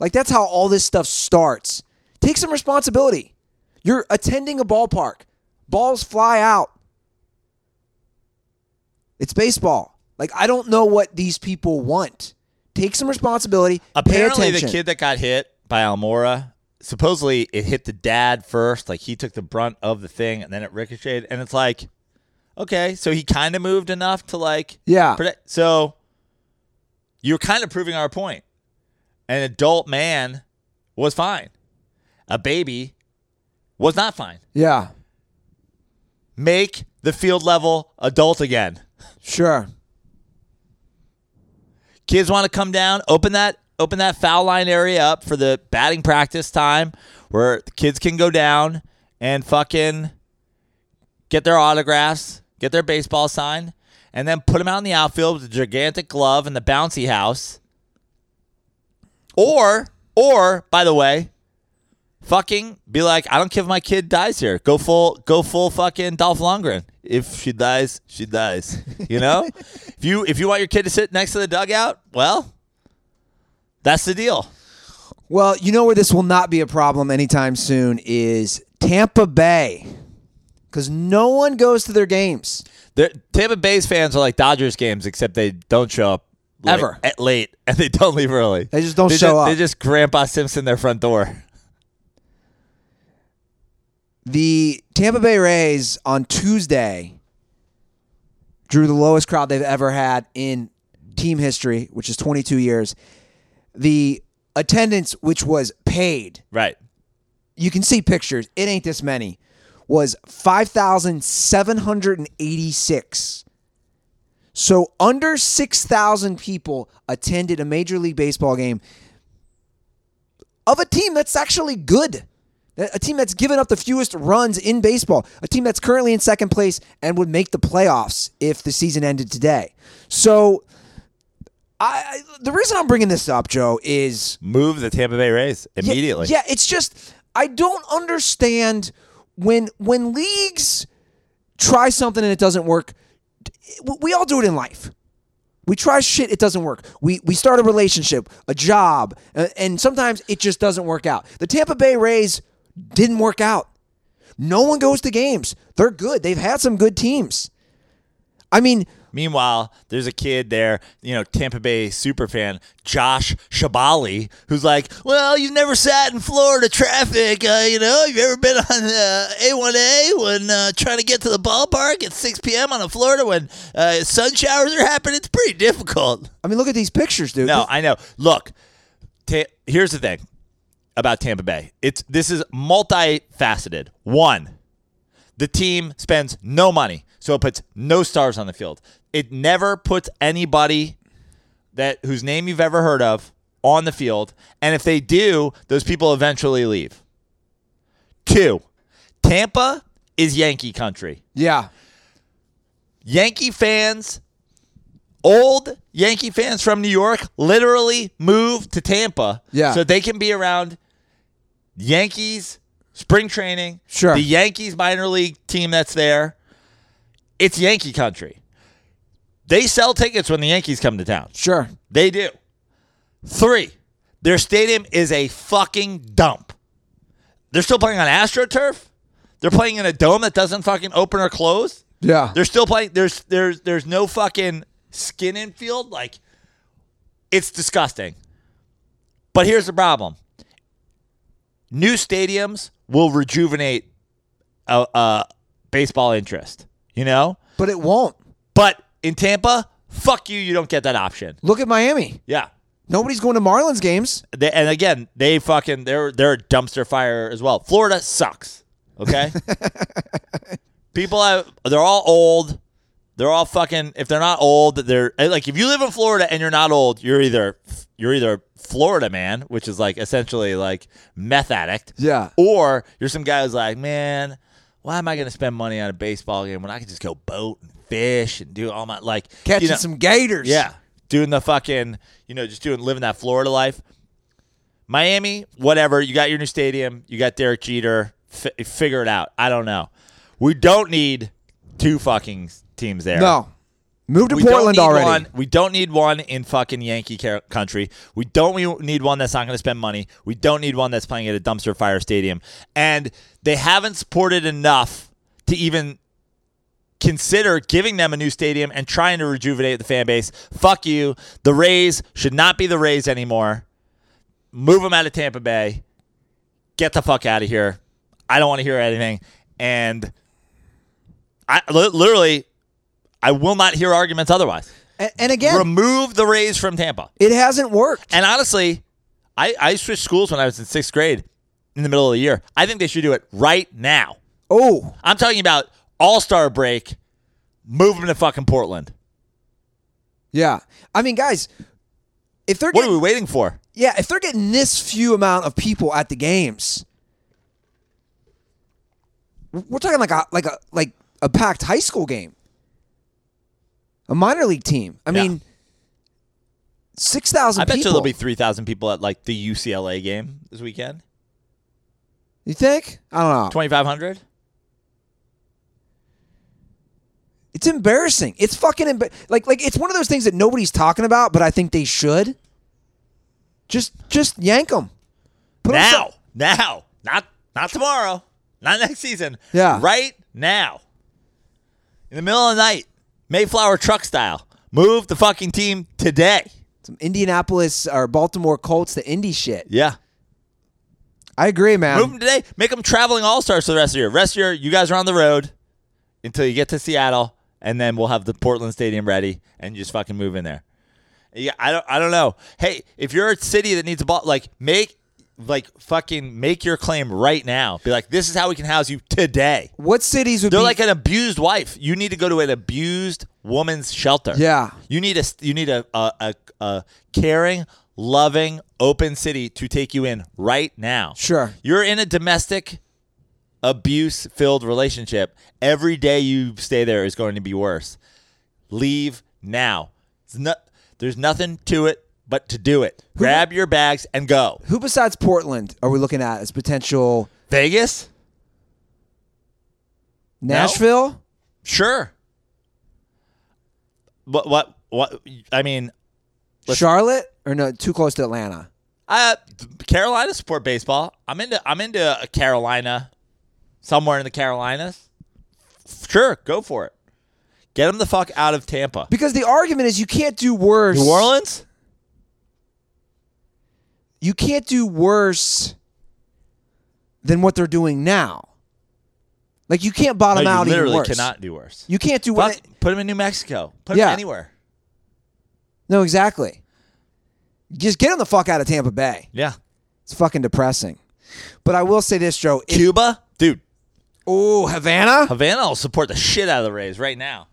Like, that's how all this stuff starts. Take some responsibility. You're attending a ballpark, balls fly out. It's baseball. Like, I don't know what these people want. Take some responsibility. Apparently, the kid that got hit by Almora, supposedly it hit the dad first. Like he took the brunt of the thing, and then it ricocheted. And it's like, okay, so he kind of moved enough to like, Yeah. protect. So you're kind of proving our point. An adult man was fine. A baby was not fine. Yeah, Make the field level adult again. Sure. kids want to come down, open that open that foul line area up for the batting practice time where the kids can go down and fucking get their autographs, get their baseball signed, and then put them out in the outfield with the gigantic glove and the bouncy house. Or or by the way, fucking be like, I don't care if my kid dies here. Go full go full fucking Dolph Lundgren. If she dies, she dies. You know? if you if you want your kid to sit next to the dugout, well, that's the deal. Well, you know where this will not be a problem anytime soon is Tampa Bay. Because no one goes to their games. The Tampa Bay's fans are like Dodgers games, except they don't show up like, Ever. at late, and they don't leave early. They just don't They show just, up. They just Grandpa Simpson their front door. The Tampa Bay Rays on Tuesday drew the lowest crowd they've ever had in team history, which is 22 years. The attendance, which was paid, Right. you can see pictures, it ain't this many, was 5,786. So under 6,000 people attended a Major League Baseball game of a team that's actually good. A team that's given up the fewest runs in baseball. A team that's currently in second place and would make the playoffs if the season ended today. So, I, the reason I'm bringing this up, Joe, is Move the Tampa Bay Rays immediately. Yeah, it's just I don't understand when when leagues try something and it doesn't work. We all do it in life. We try shit, it doesn't work. We we start a relationship, a job, and sometimes it just doesn't work out. The Tampa Bay Rays didn't work out. No one goes to games. They're good. They've had some good teams. I mean, Meanwhile, there's a kid there, you know, Tampa Bay super fan, Josh Shabali, who's like, "Well, you've never sat in Florida traffic, uh, you know? You've ever been on uh, A1A when uh, trying to get to the ballpark at 6 p.m. on a Florida when uh, sun showers are happening? It's pretty difficult." I mean, look at these pictures, dude. No, I know. Look, ta- here's the thing about Tampa Bay. It's this is multifaceted. One, the team spends no money, so it puts no stars on the field. It never puts anybody that whose name you've ever heard of on the field, and if they do, those people eventually leave. Two, Tampa is Yankee country. Yeah. Yankee fans, old Yankee fans from New York, literally moved to Tampa Yeah. so they can be around Yankees spring training, Sure. the Yankees minor league team that's there. It's Yankee country. They sell tickets when the Yankees come to town. Sure. They do. Three, their stadium is a fucking dump. They're still playing on AstroTurf. They're playing in a dome that doesn't fucking open or close. Yeah. They're still playing. There's there's there's no fucking skin in field. Like it's disgusting. But here's the problem: new stadiums will rejuvenate a, a baseball interest. You know, But it won't. but in Tampa, fuck you. You don't get that option. Look at Miami. Yeah. Nobody's going to Marlins games. They, and again, they fucking they're they're a dumpster fire as well. Florida sucks. Okay, people have they're all old. They're all fucking. If they're not old, they're eh, like if you live in Florida and you're not old, you're either you're either Florida man, which is like essentially like meth addict. Yeah. Or you're some guy who's like, man, why am I going to spend money on a baseball game when I can just go boat and fish and do all my like Catching you know- some gators. yeah, doing the fucking, you know, just doing living that Florida life. Miami, whatever. You got your new stadium. You got Derek Jeter. F- figure it out. I don't know. We don't need two fucking teams there. No. Move to We Portland already. One, we don't need one in fucking Yankee country. We don't need one that's not going to spend money. We don't need one that's playing at a dumpster fire stadium. And they haven't supported enough to even consider giving them a new stadium and trying to rejuvenate the fan base. Fuck you. The Rays should not be the Rays anymore. Move them out of Tampa Bay. Get the fuck out of here. I don't want to hear anything. And I literally, I will not hear arguments otherwise. And, and again, Remove the Rays from Tampa. it hasn't worked. And honestly, I, I switched schools when I was in sixth grade in the middle of the year. I think they should do it right now. Oh, I'm talking about All Star break. Move them to fucking Portland. yeah. I mean, guys, if they're What are we waiting for? yeah, if they're getting this few amount of people at the games, we're talking like a like a like a packed high school game, a minor league team. I Yeah. mean, six thousand. I bet people. you there'll be 3,000 people at like the UCLA game this weekend. You think? I don't know. 2,500? It's embarrassing. It's fucking emba- like like it's one of those things that nobody's talking about, but I think they should. Just just yank them. Put Now. some- Now. Not not tomorrow. Not next season. Yeah. Right now. In the middle of the night. Mayflower truck style. Move the fucking team today. some Indianapolis or Baltimore Colts to Indy shit. Yeah. I agree, man. Move them today. Make them traveling all stars for the rest of the year. Rest of the year, you guys are on the road until you get to Seattle, and then we'll have the Portland Stadium ready, and you just fucking move in there. Yeah, I don't, I don't know. Hey, if you're a city that needs a ball, like make, like fucking make your claim right now. Be like, this is how we can house you today. What cities would They're be like an abused wife. You need to go to an abused woman's shelter. Yeah. You need a you need a a, a, a caring, loving, open city to take you in right now. Sure. You're in a domestic abuse filled relationship. Every day you stay there is going to be worse. Leave now. It's not, there's nothing to it but to do it. Grab your bags and go. Who besides Portland are we looking at as potential Vegas? Nashville? Sure. What what what I mean, Charlotte? Or no, too close to Atlanta. Uh, Carolina support baseball. I'm into I'm into Carolina, somewhere in the Carolinas. Sure, go for it. Get them the fuck out of Tampa. Because the argument is you can't do worse. New Orleans. You can't do worse than what they're doing now. Like you can't bottom no, you out even literally worse. cannot do worse. You can't do what? put them in New Mexico. Put them Yeah. anywhere. No, exactly. Just get them the fuck out of Tampa Bay. Yeah. It's fucking depressing. But I will say this, Joe. If, Cuba, dude. oh, Havana. Havana will support the shit out of the Rays right now.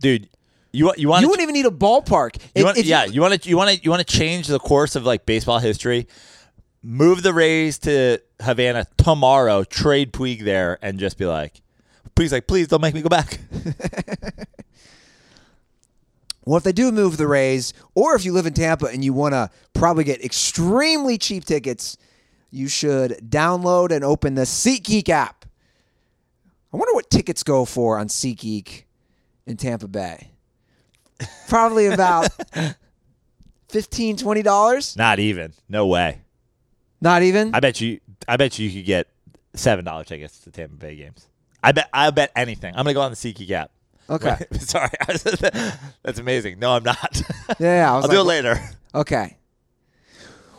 Dude, You want you want You wouldn't even need a ballpark. You want, if yeah, you want to you want to you want to change the course of like baseball history. Move the Rays to Havana tomorrow. Trade Puig there, and just be like, Puig's like, please don't make me go back. Well, if they do move the Rays, or if you live in Tampa and you want to probably get extremely cheap tickets, you should download and open the SeatGeek app. I wonder what tickets go for on SeatGeek in Tampa Bay. Probably about $15, $20. Not even. No way. Not even? I bet you. I bet you could get seven dollar tickets to Tampa Bay games. I bet. I bet anything. I'm gonna go on the SeatGeek app. Okay. Sorry, that's amazing. No, I'm not. Yeah, I was I'll do it like, later. Okay.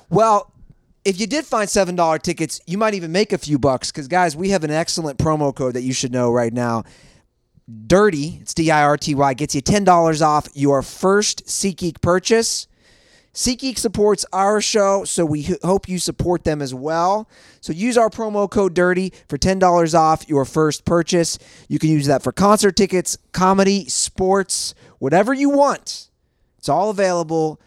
Well, if you did find seven dollar tickets, you might even make a few bucks. Because guys, we have an excellent promo code that you should know right now. Dirty, it's D I R T Y, gets you ten dollars off your first SeatGeek purchase. SeatGeek supports our show, so we hope you support them as well. So use our promo code DIRTY for $10 off your first purchase. You can use that for concert tickets, comedy, sports, whatever you want. It's all available.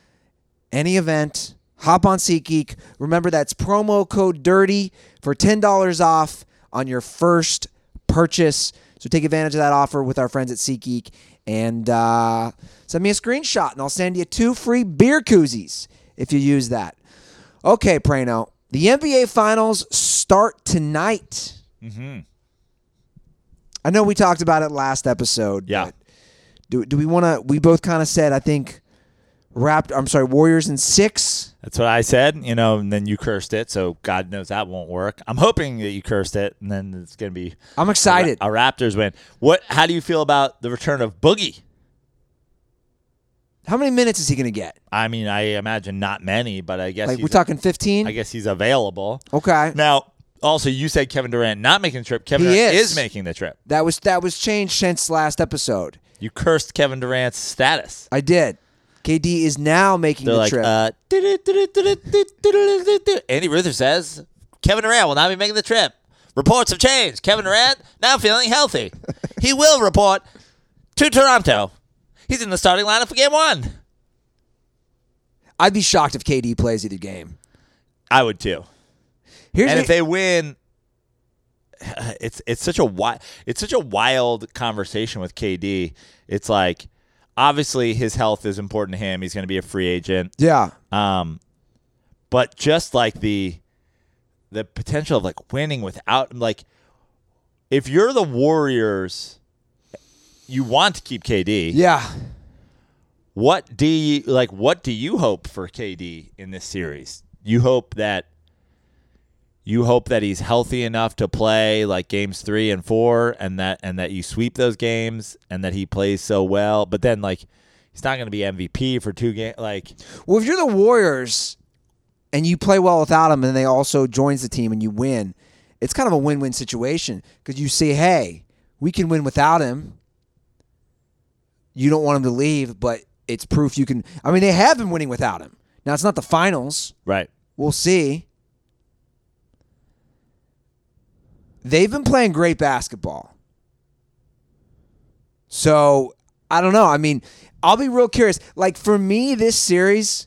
Any event, hop on SeatGeek. Remember that's promo code DIRTY for $10 off on your first purchase. So take advantage of that offer with our friends at SeatGeek and uh, send me a screenshot, and I'll send you two free beer koozies if you use that. Okay, Prano. The NBA Finals start tonight. Mm-hmm. I know we talked about it last episode. Yeah. but Do, do we want to? We both kind of said, I think, Rapt. I'm sorry, Warriors in six. That's what I said, you know, and then you cursed it, so God knows that won't work. I'm hoping that you cursed it, and then it's going to be I'm excited. a Raptors win. What? How do you feel about the return of Boogie? How many minutes is he going to get? I mean, I imagine not many, but I guess Like we're talking 15. I guess he's available. Okay. Now, also, you said Kevin Durant not making the trip. Kevin He Durant is. is making the trip. That was that was changed since last episode. You cursed Kevin Durant's status. I did. KD is now making They're the like, trip. uh, Andy Ruther says Kevin Durant will not be making the trip. Reports have changed. Kevin Durant now feeling healthy. he will report to Toronto. He's in the starting lineup for game one. I'd be shocked if KD plays either game. I would too. Here's and if they win, it's it's such a wi- it's such a wild conversation with KD. It's like obviously his health is important to him. He's going to be a free agent. yeah. Um, but just like the the potential of like winning without like if you're the Warriors, you want to keep KD. Yeah. What do you like? What do you hope for KD in this series? You hope that you hope that he's healthy enough to play like games three and four, and that and that you sweep those games, and that he plays so well. But then like he's not going to be MVP for two games. Like Well, if you're the Warriors and you play well without him and they also joins the team and you win, it's kind of a win-win situation because you say, "Hey, we can win without him." You don't want him to leave, but it's proof you can. I mean, they have been winning without him. Now it's not the finals. right, We'll see. They've been playing great basketball. So, I don't know. I mean, I'll be real curious. Like, for me, this series,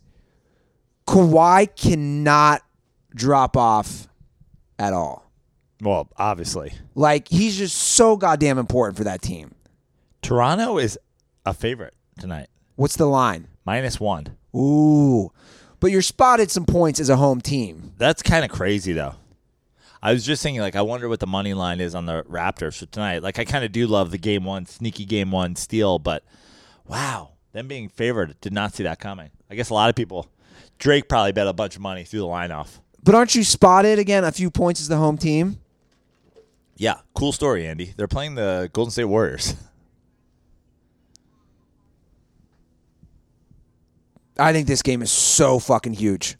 Kawhi cannot drop off at all. well, obviously Like, he's just so goddamn important for that team. Toronto is a favorite tonight, What's the line? minus one. Ooh. But you're spotted some points as a home team. That's kind of crazy, though. I was just thinking, like, I wonder what the money line is on the Raptors for tonight. Like, I kind of do love the game one, sneaky game one steal, but wow, them being favored, did not see that coming. I guess a lot of people, Drake probably bet a bunch of money through the line off. But aren't you spotted again a few points as the home team? Yeah, cool story, Andy. They're playing the Golden State Warriors. I think this game is so fucking huge.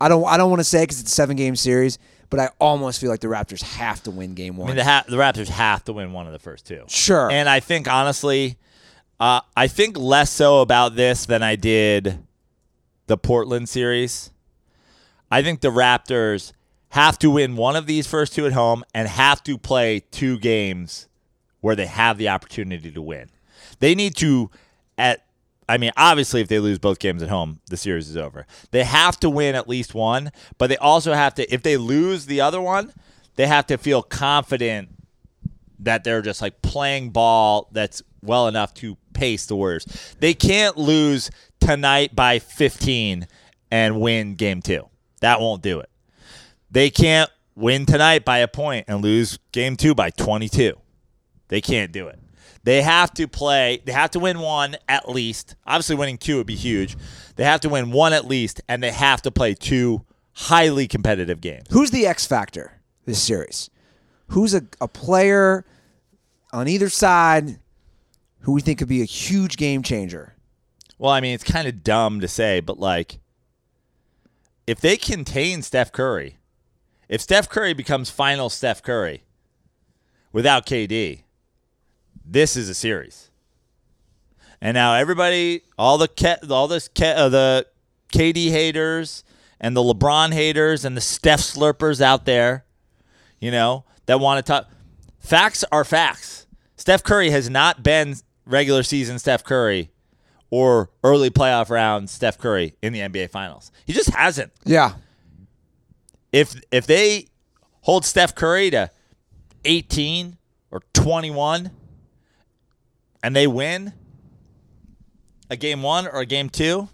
I don't I don't want to say because it's a seven game series, but I almost feel like the Raptors have to win game I one. mean, the, ha- the Raptors have to win one of the first two. sure. And I think honestly, uh, I think less so about this than I did the Portland series. I think the Raptors have to win one of these first two at home and have to play two games where they have the opportunity to win. They need to at I mean, obviously if they lose both games at home, the series is over. They have to win at least one, but they also have to if they lose the other one, they have to feel confident that they're just like playing ball that's well enough to pace the Warriors. They can't lose tonight by 15 and win game 2. That won't do it. They can't win tonight by a point and lose game 2 by 22. They can't do it. They have to play, they have to win one at least. Obviously, winning two would be huge. They have to win one at least, and they have to play two highly competitive games. Who's the X factor this series? Who's a, a player on either side who we think could be a huge game changer? Well, I mean, it's kind of dumb to say, but like, if they contain Steph Curry, if Steph Curry becomes final Steph Curry without KD, this is a series. And now everybody, all the Ke- all this Ke- uh, the KD haters and the LeBron haters and the Steph slurpers out there, you know, that want to talk. Facts are facts. Steph Curry has not been regular season Steph Curry or early playoff round Steph Curry in the NBA Finals. He just hasn't. Yeah. If if they hold Steph Curry to 18 or 21 and they win a game 1 or a game 2,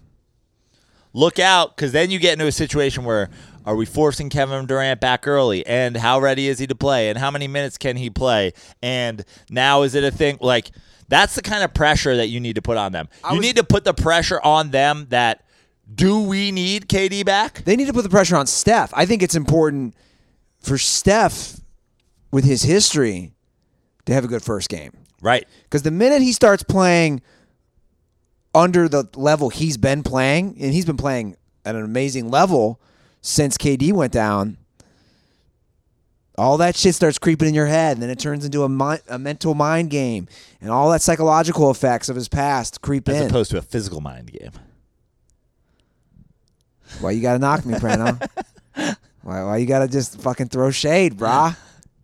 look out cuz then you get into a situation where are we forcing Kevin Durant back early? And how ready is he to play? And how many minutes can he play? And now is it a thing like that's the kind of pressure that you need to put on them. You was- need to put the pressure on them that do we need KD back? They need to put the pressure on Steph. I think it's important for Steph, with his history, to have a good first game. Right. Because the minute he starts playing under the level he's been playing, and he's been playing at an amazing level since KD went down, all that shit starts creeping in your head, and then it turns into a, mi- a mental mind game, and all that psychological effects of his past creep As in. opposed to a physical mind game. Why you gotta knock me, Prano? why, why you gotta just fucking throw shade, brah?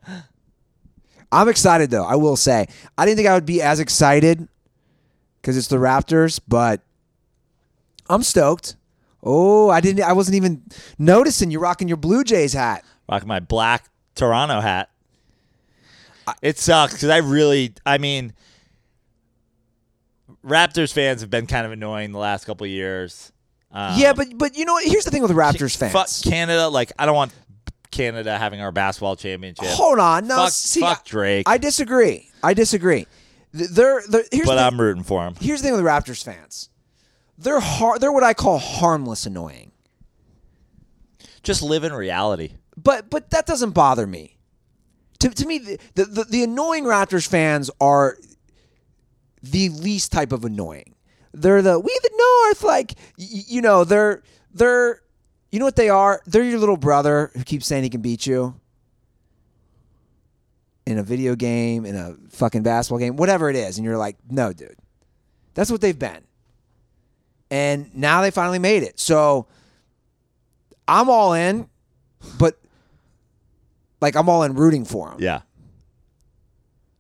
I'm excited though. I will say I didn't think I would be as excited because it's the Raptors, but I'm stoked. Oh, I didn't. I wasn't even noticing you rocking your Blue Jays hat. Rocking my black Toronto hat. It sucks because I really, I mean, Raptors fans have been kind of annoying the last couple of years. Um, yeah, but but you know what? Here's the thing with Raptors fans. Fuck Canada. Like, I don't want Canada having our basketball championship. Hold on, no. Fuck- see, fuck Drake. I disagree. I disagree. Th- They're, they're here's but the, I'm rooting for him. here's the thing with the Raptors fans. They're har- They're what I call harmless annoying. Just live in reality. But but that doesn't bother me. To, to me, the, the, the, annoying Raptors fans are the least type of annoying. They're the we the North, like you know, they're they're you know what they are? They're your little brother who keeps saying he can beat you in a video game, in a fucking basketball game, whatever it is, and you're like, no, dude. That's what they've been. And now they finally made it. So I'm all in, but like I'm all in rooting for them. Yeah.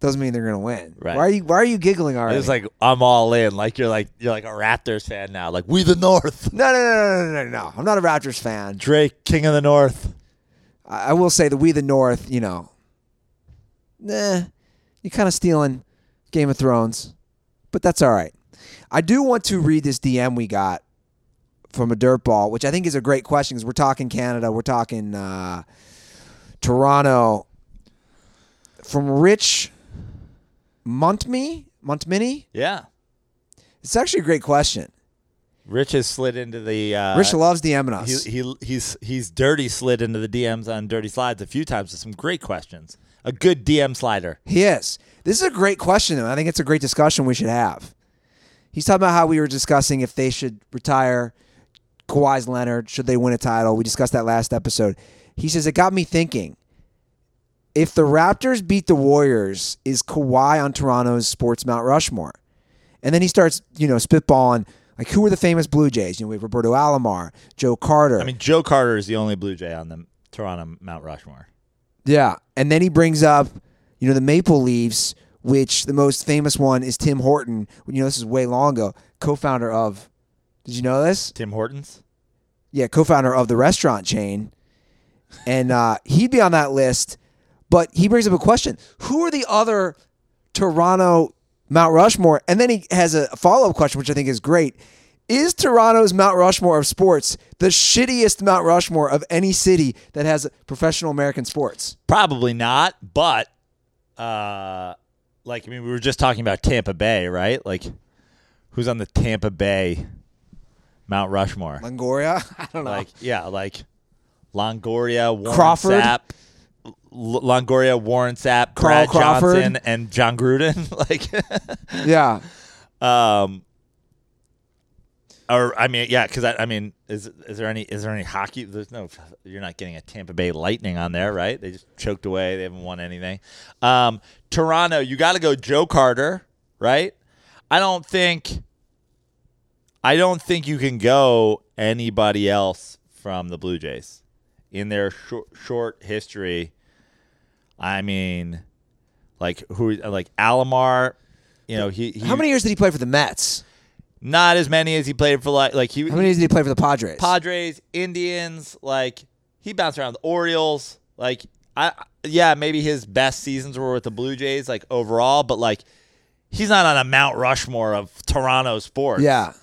Doesn't mean they're gonna win. Right. Why are you Why are you giggling already? It's like I'm all in. Like you're like you're like a Raptors fan now. Like we the North. no, no, no, no, no, no, no. I'm not a Raptors fan. Drake, King of the North. I, I will say the We the North. You know, nah, you're kind of stealing Game of Thrones, but that's all right. I do want to read this DM we got from a dirtball, which I think is a great question because we're talking Canada, we're talking uh, Toronto. From Rich Montme, Montmini. Yeah. It's actually a great question. Rich has slid into the. Uh, Rich loves DMing us. he, he he's he's dirty slid into the DMs on Dirty Slides a few times with some great questions. A good DM slider. He is. This is a great question, though. I think it's a great discussion we should have. He's talking about how we were discussing if they should retire Kawhi's Leonard, should they win a title. We discussed that last episode. He says, It got me thinking. If the Raptors beat the Warriors, is Kawhi on Toronto's sports Mount Rushmore? And then he starts, you know, spitballing, like, who are the famous Blue Jays? You know, we have Roberto Alomar, Joe Carter. I mean, Joe Carter is the only Blue Jay on the Toronto Mount Rushmore. Yeah, and then he brings up, you know, the Maple Leafs which the most famous one is Tim Horton. You know, this is way long ago. Co-founder of. Did you know this? Tim Hortons. Yeah, co-founder of the restaurant chain, and uh, he'd be on that list. But he brings up a question: Who are the other Toronto Mount Rushmore? And then he has a follow-up question, which I think is great. Is Toronto's Mount Rushmore of sports the shittiest Mount Rushmore of any city that has professional American sports? Probably not, but uh like I mean we were just talking about Tampa Bay, right? Like who's on the Tampa Bay Mount Rushmore? Longoria? I don't know. Like yeah, like Longoria, Warren Crawford? Sapp, Longoria, Warren Sapp, Carl Brad Crawford? Johnson, and Jon Gruden. like yeah. Um, or I mean, yeah, because I, I mean, is is there any is there any hockey? There's no. You're not getting a Tampa Bay Lightning on there, right? They just choked away. They haven't won anything. Um, Toronto, you got to go Joe Carter, right? I don't think. I don't think you can go anybody else from the Blue Jays in their short, short history. I mean, like who? Like Alomar. You know, he, he How many years did he play for the Mets? not as many as he played for like like he How many years did he play for the Padres? Padres, Indians, like he bounced around the Orioles. Like I yeah, maybe his best seasons were with the Blue Jays like overall, but like he's not on a Mount Rushmore of Toronto sports. yeah.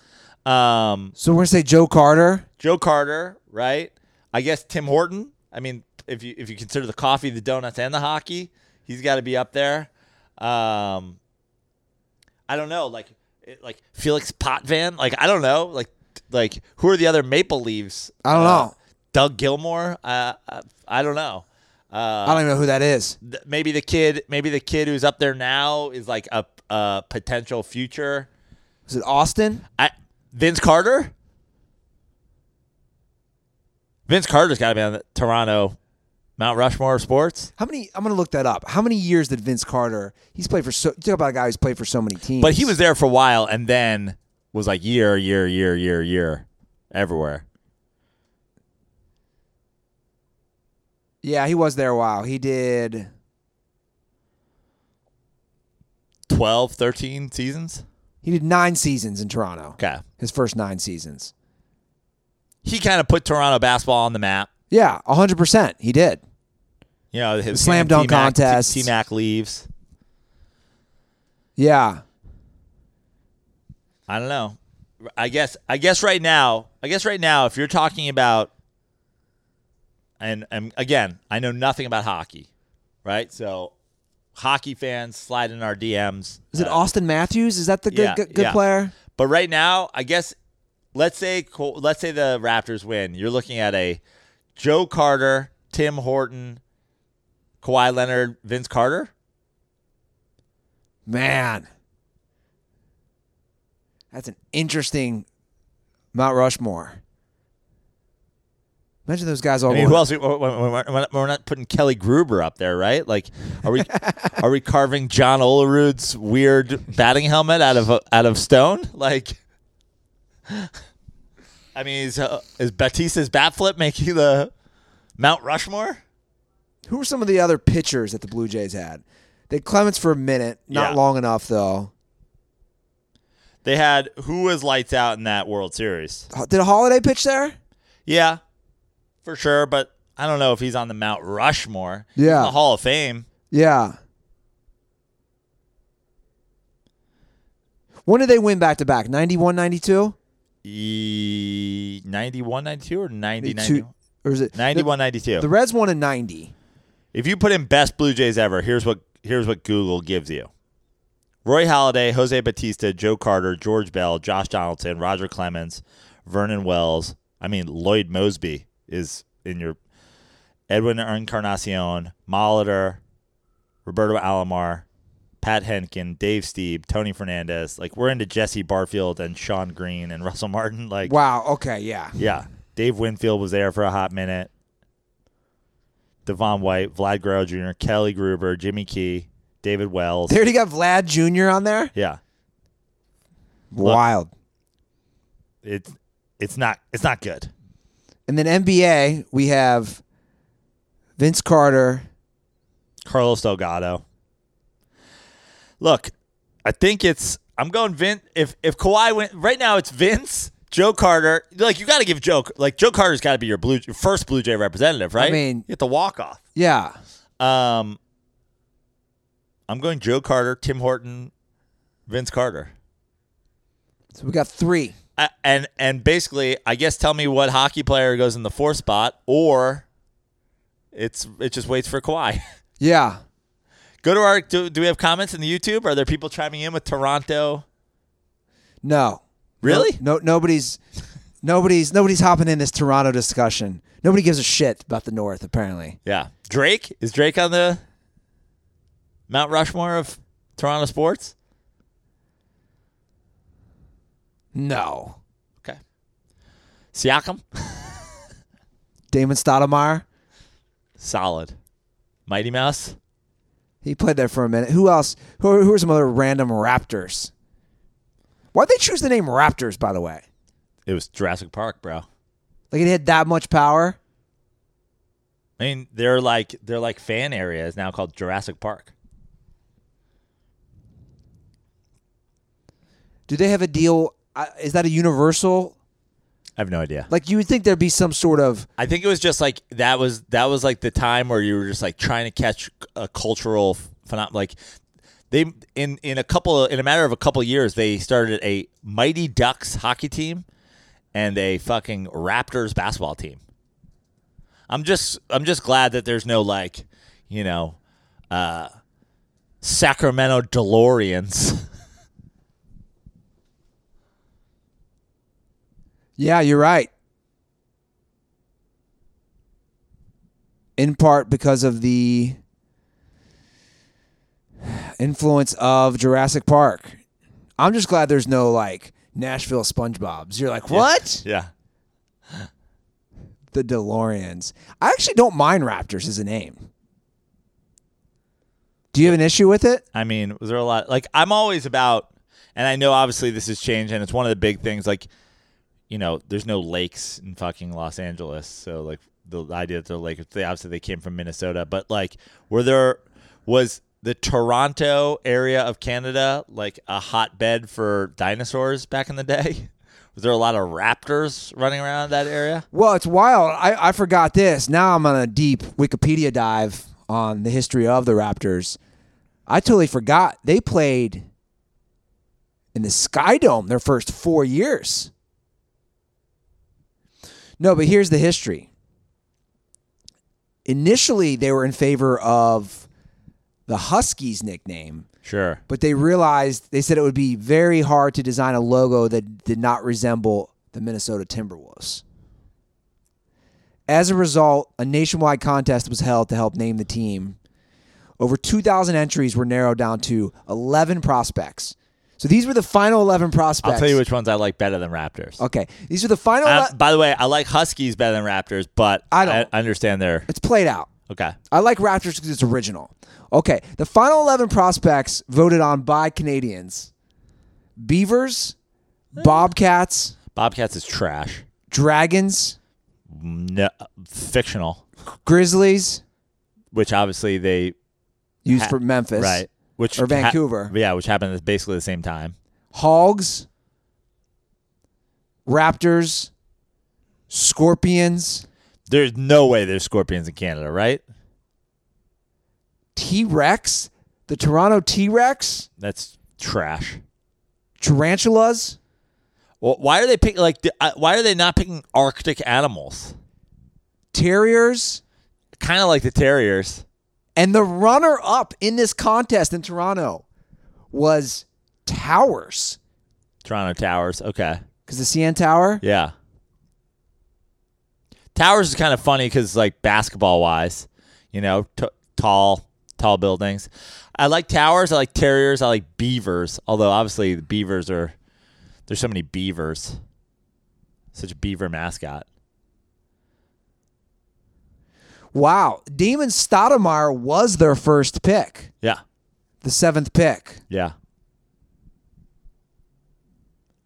Um So we're gonna say Joe Carter. Joe Carter, right? I guess Tim Horton. I mean, if you if you consider the coffee, the donuts, and the hockey, he's got to be up there. Um, I don't know, like like Felix Potvin. Like I don't know, like like who are the other Maple Leaves? I don't Uh, know. Doug Gilmour. Uh, uh, I don't know. I Uh, don't even know who that is. th- maybe the kid, maybe the kid who's up there now is like a, a potential future. Is it Austin? I Vince Carter. Vince Carter's got to be on the Toronto Mount Rushmore of sports. How many? I'm gonna look that up. How many years did Vince Carter? He's played for so. Talk about a guy who's played for so many teams. But he was there for a while and then was like year, year, year, year, year, everywhere. Yeah, he was there a while. He did. 12, 13 seasons. He did nine seasons in Toronto. Okay. His first nine seasons. He kind of put Toronto basketball on the map. Yeah, hundred percent. He did. You know, his Slam dunk T-Mac, contests. T Mac leaves. Yeah. I don't know. I guess I guess right now, I guess right now if you're talking about and and again, I know nothing about hockey, right? So hockey fans slide in our DMs. Is it Uh, Auston Matthews? Is that the good yeah, good, good yeah. player? But right now, I guess let's say let's say the Raptors win. You're looking at a Joe Carter, Tim Horton, Kawhi Leonard, Vince Carter. Man, that's an interesting Mount Rushmore. Imagine those guys all. I mean, who else? We're, not putting Kelly Gruber up there, right? Like, are we are we carving John Olerud's weird batting helmet out of out of stone? Like, I mean, is uh, is Bautista's bat flip making the Mount Rushmore? Who were some of the other pitchers that the Blue Jays had? They had Clemens for a minute, not Yeah. long enough though. They had who was lights out in that World Series? Did a Halladay pitch there? Yeah, for sure, but I don't know if he's on the Mount Rushmore. Yeah. in the Hall of Fame. Yeah. When did they win back to back? 91, 92? E- 91, 92 or 90, 92 Or is it 91, 92. The, the Reds won in 90. If you put in best Blue Jays ever, here's what here's what Google gives you. Roy Halladay, Jose Bautista, Joe Carter, George Bell, Josh Donaldson, Roger Clemens, Vernon Wells. I mean Lloyd Moseby is in your Edwin Encarnacion, Molitor, Roberto Alomar, Pat Hentgen, Dave Stieb, Tony Fernandez. Like we're into Jesse Barfield and Shawn Green and Russell Martin. Like Wow. Okay. Yeah. yeah. Dave Winfield was there for a hot minute. Devon White, Vlad Guerrero Jr., Kelly Gruber, Jimmy Key, David Wells. They already got Vlad Jr. on there. yeah. Wild. It's it's not it's not good. And then NBA, we have Vince Carter. Carlos Delgado. Look, I think it's. I'm going Vince. If if Kawhi went right now, it's Vince, Joe Carter. Like you got to give Joe. Like Joe Carter's got to be your blue your first Blue Jay representative, right? I mean- you get the walk off. Yeah. Um, I'm going Joe Carter, Tim Horton, Vince Carter. So we got three. And and basically, I guess tell me what hockey player goes in the fourth spot, or it's it just waits for Kawhi. Yeah. Go to our. Do, do we have comments in the YouTube? Are there people chiming in with Toronto? No. Really? No, no nobody's nobody's nobody's hopping in this Toronto discussion. Nobody gives a shit about the North, apparently. Yeah. Drake is Drake on the Mount Rushmore of Toronto sports? No. Okay. Siakam, Damon Stoudamire. solid. Mighty Mouse, He played there for a minute. Who else? Who, who are some other random Raptors? Why'd they choose the name Raptors, by the way? it was Jurassic Park, bro. Like it had that much power? I mean, they're like they're like fan areas now called Jurassic Park. Do they have a deal? Uh, is that a universal? I have no idea. Like you would think there'd be some sort of I think it was just like that was that was like the time where you were just like trying to catch a cultural phenomenon. Like they in in a couple in a matter of a couple years they started a Mighty Ducks hockey team and a fucking Raptors basketball team. I'm just I'm just glad that there's no like you know uh, Sacramento DeLoreans. Yeah, you're right. In part because of the influence of Jurassic Park. I'm just glad there's no like Nashville SpongeBob's. You're like, what? yeah. The DeLoreans. I actually don't mind Raptors as a name. Do you have an issue with it? I mean, was there a lot? Like, I'm always about, and I know obviously this has changed, and it's one of the big things. Like, you know, there's no lakes in fucking Los Angeles, so like the idea that they're lakes, they obviously they came from Minnesota, but like, were there was the Toronto area of Canada like a hotbed for dinosaurs back in the day? Was there a lot of raptors running around that area? Well, it's wild. I, I forgot this. Now I'm on a deep Wikipedia dive on the history of the Raptors. I totally forgot they played in the Sky Dome their first four years. No, but here's the history. Initially, they were in favor of the Huskies nickname, Sure. but they realized they said it would be very hard to design a logo that did not resemble the Minnesota Timberwolves. As a result, a nationwide contest was held to help name the team. Over 2,000 entries were narrowed down to 11 prospects. So these were the final 11 prospects. I'll tell you which ones I like better than Raptors. Okay, these are the final. Uh, 11 by the way, I like Huskies better than Raptors, but I don't. I understand their it's played out. Okay. I like Raptors because it's original. Okay, the final 11 prospects voted on by Canadians. Beavers, eh. Bobcats, Bobcats is trash. Dragons, No, fictional, Grizzlies, which obviously they used Ha- for Memphis, right, which Or Vancouver. yeah, which happened at basically the same time. Hogs, Raptors, Scorpions, There's no way there's scorpions in Canada, right? T Rex, the Toronto T Rex, That's trash. tarantulas. Well, why are they picking like? uh, Why are they not picking Arctic animals? Terriers, Kind of like the terriers. and the runner up in this contest in Toronto was Towers. Toronto Towers. Okay. Because the CN Tower, Yeah. Towers is kind of funny because, like, basketball wise, you know, t- tall, tall buildings. I like towers. I like terriers. I like beavers. Although, obviously, the beavers are, there's so many beavers. Such a beaver mascot. wow, Damon Stoudamire was their first pick, Yeah. the seventh pick. Yeah.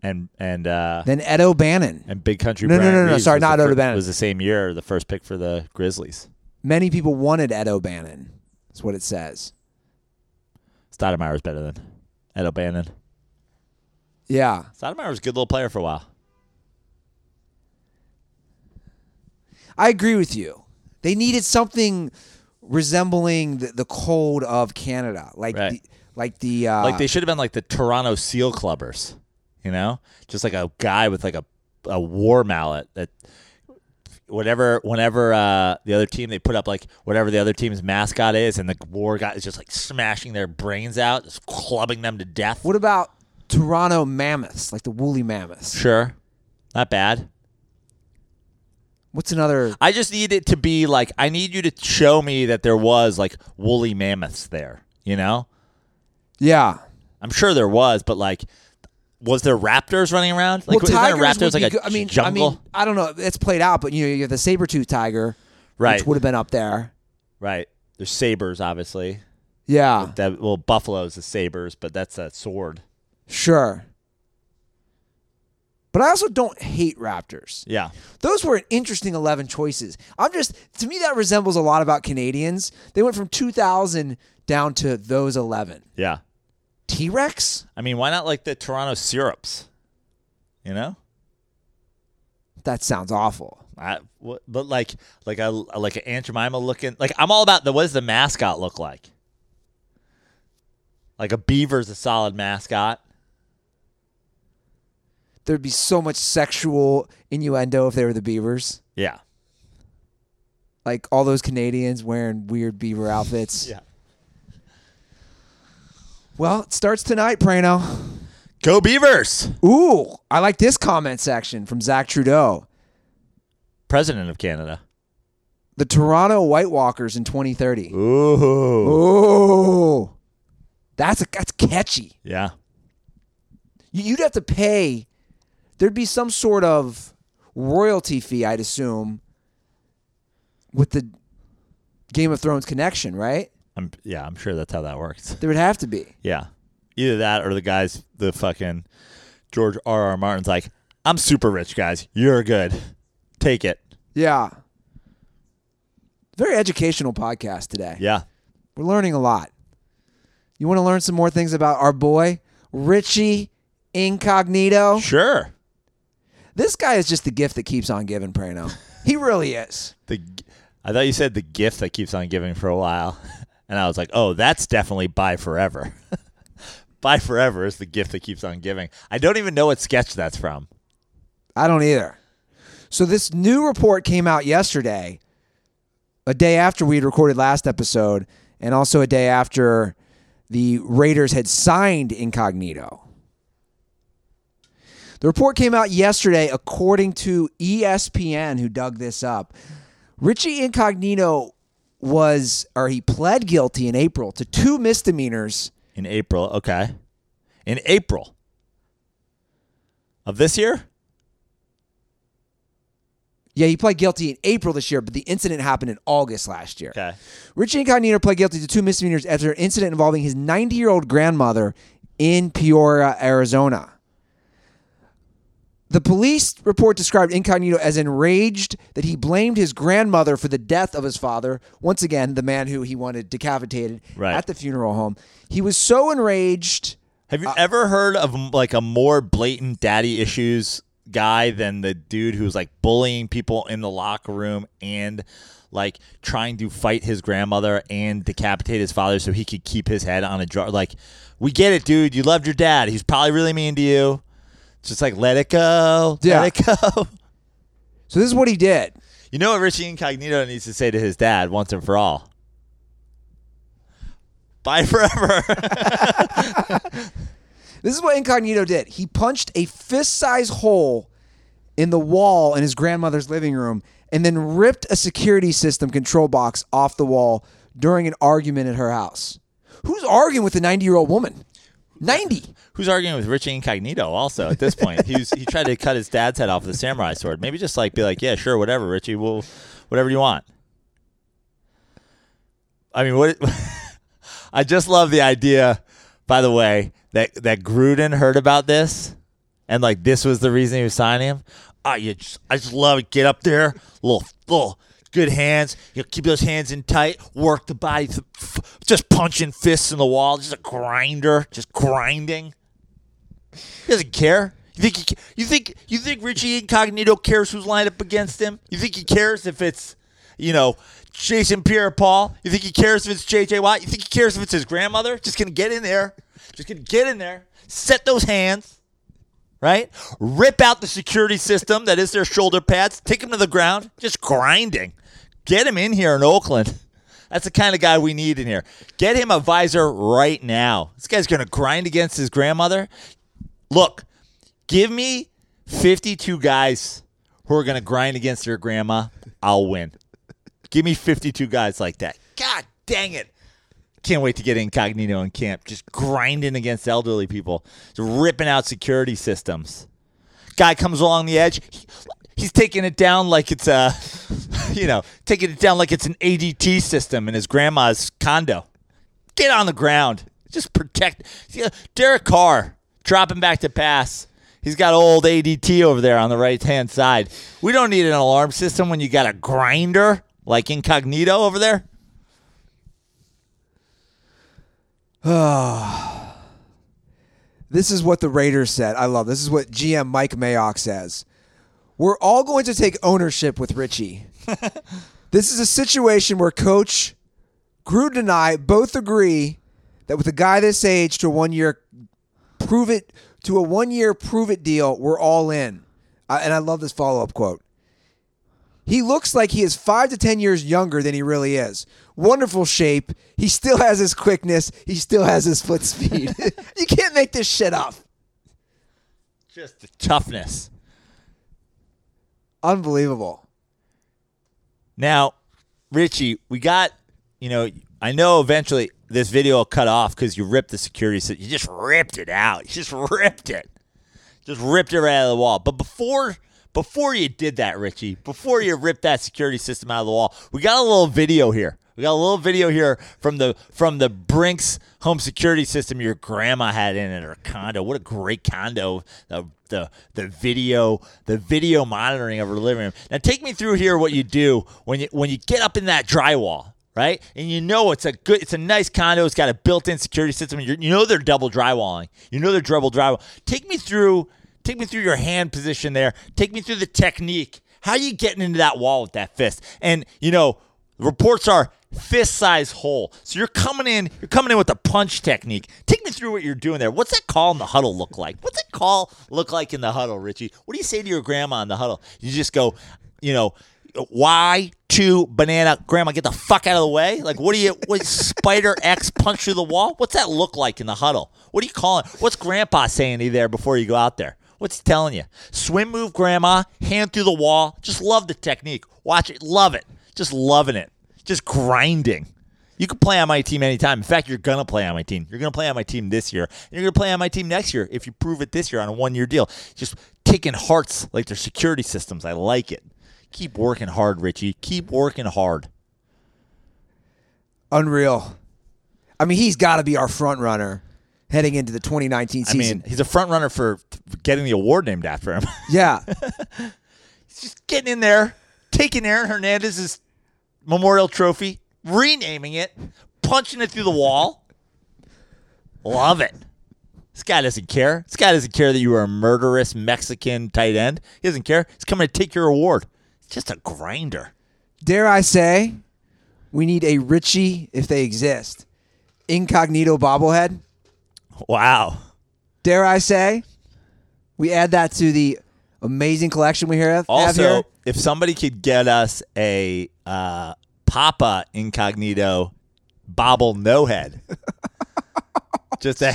And, and, uh, Then Ed O'Bannon. and Big Country No, no, Brian no, no, sorry, not fir- O'Bannon. Was the same year, the first pick for the Grizzlies. Many people wanted Ed O'Bannon. That's what it says. Stoudamire's better than Ed O'Bannon. Yeah. Stoudemire was a good little player for a while. I agree with you. They needed something resembling the, the cold of Canada, like Right. the, like the uh, Like they should have been like the Toronto Seal Clubbers, you know, just like a guy with like a a war mallet that whatever whenever uh, the other team they put up like whatever the other team's mascot is, and the war guy is just like smashing their brains out, just clubbing them to death. What about Toronto Mammoths, like the woolly mammoths? Sure, not bad. What's another? I just need it to be like I need you to show me that there was like woolly mammoths there. You know, Yeah. I'm sure there was, but like, was there raptors running around? Like, well, tigers raptors like a. I mean, jungle? I mean, I don't know. It's played out, but you know, you have the saber tooth tiger, Right. which would have been up there. right. There's sabers, obviously. Yeah, That well, buffaloes the sabers, but that's a sword. sure. But I also don't hate raptors. Yeah. Those were an interesting 11 choices. I'm just, to me, that resembles a lot about Canadians. They went from 2,000 down to those 11. Yeah. T Rex? I mean, why not like the Toronto syrups? You know. That sounds awful. I, what, but like like a like an Aunt Jemima looking like I'm all about the what does the mascot look like? Like a beaver's a solid mascot. There'd be so much sexual innuendo if they were the Beavers. Yeah. Like all those Canadians wearing weird beaver outfits. Yeah. Well, it starts tonight, Prano. Go Beavers! Ooh, I like this comment section from Zach Trudeau. President of Canada. The Toronto White Walkers in 2030. Ooh. Ooh. That's a, that's catchy. Yeah. You- You'd have to pay. There'd be some sort of royalty fee, I'd assume, with the Game of Thrones connection, right? I'm yeah, I'm sure that's how that works. There would have to be. Yeah. Either that or the guys the fucking George R. R. Martin's like, I'm super rich, guys. You're good. Take it. Yeah. Very educational podcast today. Yeah. We're learning a lot. You want to learn some more things about our boy, Richie Incognito? Sure. This guy is just the gift that keeps on giving, Prano. He really is. The I thought you said the gift that keeps on giving for a while. And I was like, oh, that's definitely buy forever. buy forever is the gift that keeps on giving. I don't even know what sketch that's from. I don't either. So this new report came out yesterday, a day after we had recorded last episode, and also a day after the Raiders had signed Incognito. The report came out yesterday, according to ESPN, who dug this up. Richie Incognito was, or he pled guilty in April to two misdemeanors In April. Okay. In April of this year? Yeah, he pled guilty in April this year, but the incident happened in August last year. Okay. Richie Incognito pled guilty to two misdemeanors after an incident involving his 90 year old grandmother in Peoria, Arizona. The police report described Incognito as enraged that he blamed his grandmother for the death of his father. Once again, the man who he wanted decapitated Right. at the funeral home. He was so enraged. Have you uh, ever heard of like a more blatant daddy issues guy than the dude who's like bullying people in the locker room and like trying to fight his grandmother and decapitate his father so he could keep his head on a jar? Like, we get it, dude. You loved your dad. He's probably really mean to you. Just like let it go. Yeah. Let it go. So this is what he did. You know what Richie Incognito needs to say to his dad once and for all? Bye forever. This is what Incognito did. He punched a fist-sized hole in the wall in his grandmother's living room and then ripped a security system control box off the wall during an argument at her house. Who's arguing with a 90 year old woman? 90. Who's arguing with Richie Incognito? Also, at this point, he was, he tried to cut his dad's head off with a samurai sword. Maybe just like be like, yeah, sure, whatever, Richie, we'll whatever you want. I mean, what? I just love the idea. By the way, that that Gruden heard about this, and like this was the reason he was signing him. You just, I just love it. Get up there, little little good hands. You know, keep those hands in tight. Work the body. Just punching fists in the wall. Just a grinder. Just grinding. He doesn't care. You think he, you think you think Richie Incognito cares who's lined up against him? You think he cares if it's you know Jason Pierre-Paul? You think he cares if it's J.J. Watt? You think he cares if it's his grandmother? Just gonna get in there. Just gonna get in there. Set those hands. Right? Rip out the security system that is their shoulder pads. Take him to the ground. Just grinding. Get him in here in Oakland. That's the kind of guy we need in here. Get him a visor right now. This guy's going to grind against his grandmother. Look, give me 52 guys who are going to grind against their grandma. I'll win. Give me 52 guys like that. God dang it. Can't wait to get incognito in camp. Just grinding against elderly people, just ripping out security systems. Guy comes along the edge. he- he's taking it down like it's a, you know, taking it down like it's an ADT system in his grandma's condo. Get on the ground. Just protect. Derek Carr dropping back to pass. He's got old ADT over there on the right hand side. We don't need an alarm system when you got a grinder like incognito over there. This is what the Raiders said. I love this. is what GM Mike Mayock says. We're all going to take ownership with Richie. this is a situation where Coach Gruden and I both agree that with a guy this age to a one year prove it to a one year prove it deal, we're all in. Uh, and I love this follow up quote. He looks like he is five to ten years younger than he really is. Wonderful shape. He still has his quickness. He still has his foot speed. you can't make this shit up. Just the toughness. Unbelievable. Now, Richie, we got, you know, I know eventually this video will cut off because you ripped the security system. You just ripped it out. You just ripped it. Just ripped it right out of the wall. But before before you did that, Richie, before you ripped that security system out of the wall, we got a little video here. We got a little video here from the from the Brinks home security system your grandma had in her condo. What a great condo. The the the video the video monitoring of her living room. Now take me through here what you do when you when you get up in that drywall right? And you know it's a good, it's a nice condo. It's got a built-in security system. You're, you know they're double drywalling. You know they're double drywall. Take me through, take me through your hand position there. Take me through the technique. How you getting into that wall with that fist? And you know, reports are fist size hole. So you're coming in, you're coming in with a punch technique. Take me through what you're doing there. What's that call in the huddle look like? What's that call look like in the huddle, Richie? What do you say to your grandma in the huddle? You just go, you know, Y two banana grandma get the fuck out of the way like what do you what spider X punch through the wall what's that look like in the huddle what are you calling what's grandpa saying to you there before you go out there what's he telling you swim move grandma hand through the wall just love the technique watch it love it just loving it just grinding you can play on my team anytime. In fact, you're gonna play on my team. You're gonna play on my team this year. And you're gonna play on my team next year if you prove it this year on a one-year deal. Just taking hearts like their security systems. I like it. Keep working hard, Richie. Keep working hard. Unreal. I mean, he's got to be our front runner heading into the 2019 I season. mean, he's a front runner for getting the award named after him. yeah. he's just getting in there, taking Aaron Hernandez's memorial trophy, renaming it, punching it through the wall. Love it. This guy doesn't care. This guy doesn't care that you are a murderous Mexican tight end. He doesn't care. He's coming to take your award. It's just a grinder. Dare I say, we need a Richie, if they exist, incognito bobblehead. Wow. Dare I say, we add that to the amazing collection we have, have Also, here. if somebody could get us a uh, Papa Incognito bobble no head, just a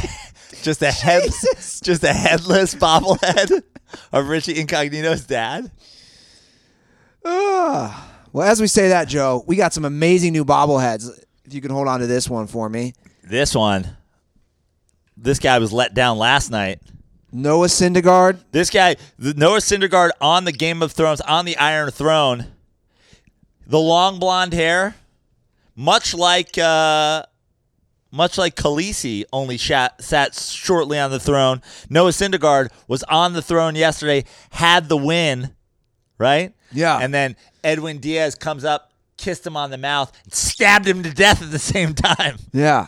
just a head Jesus. just a headless bobblehead of Richie Incognito's dad. Well, as we say that, Joe, we got some amazing new bobbleheads. If you can hold on to this one for me. This one, this guy was let down last night. Noah Syndergaard. This guy, Noah Syndergaard on the Game of Thrones, on the Iron Throne. The long blonde hair, much like uh, much like Khaleesi, only shat, sat shortly on the throne. Noah Syndergaard was on the throne yesterday, had the win, right? Yeah. And then Edwin Diaz comes up kissed him on the mouth, and stabbed him to death at the same time. Yeah.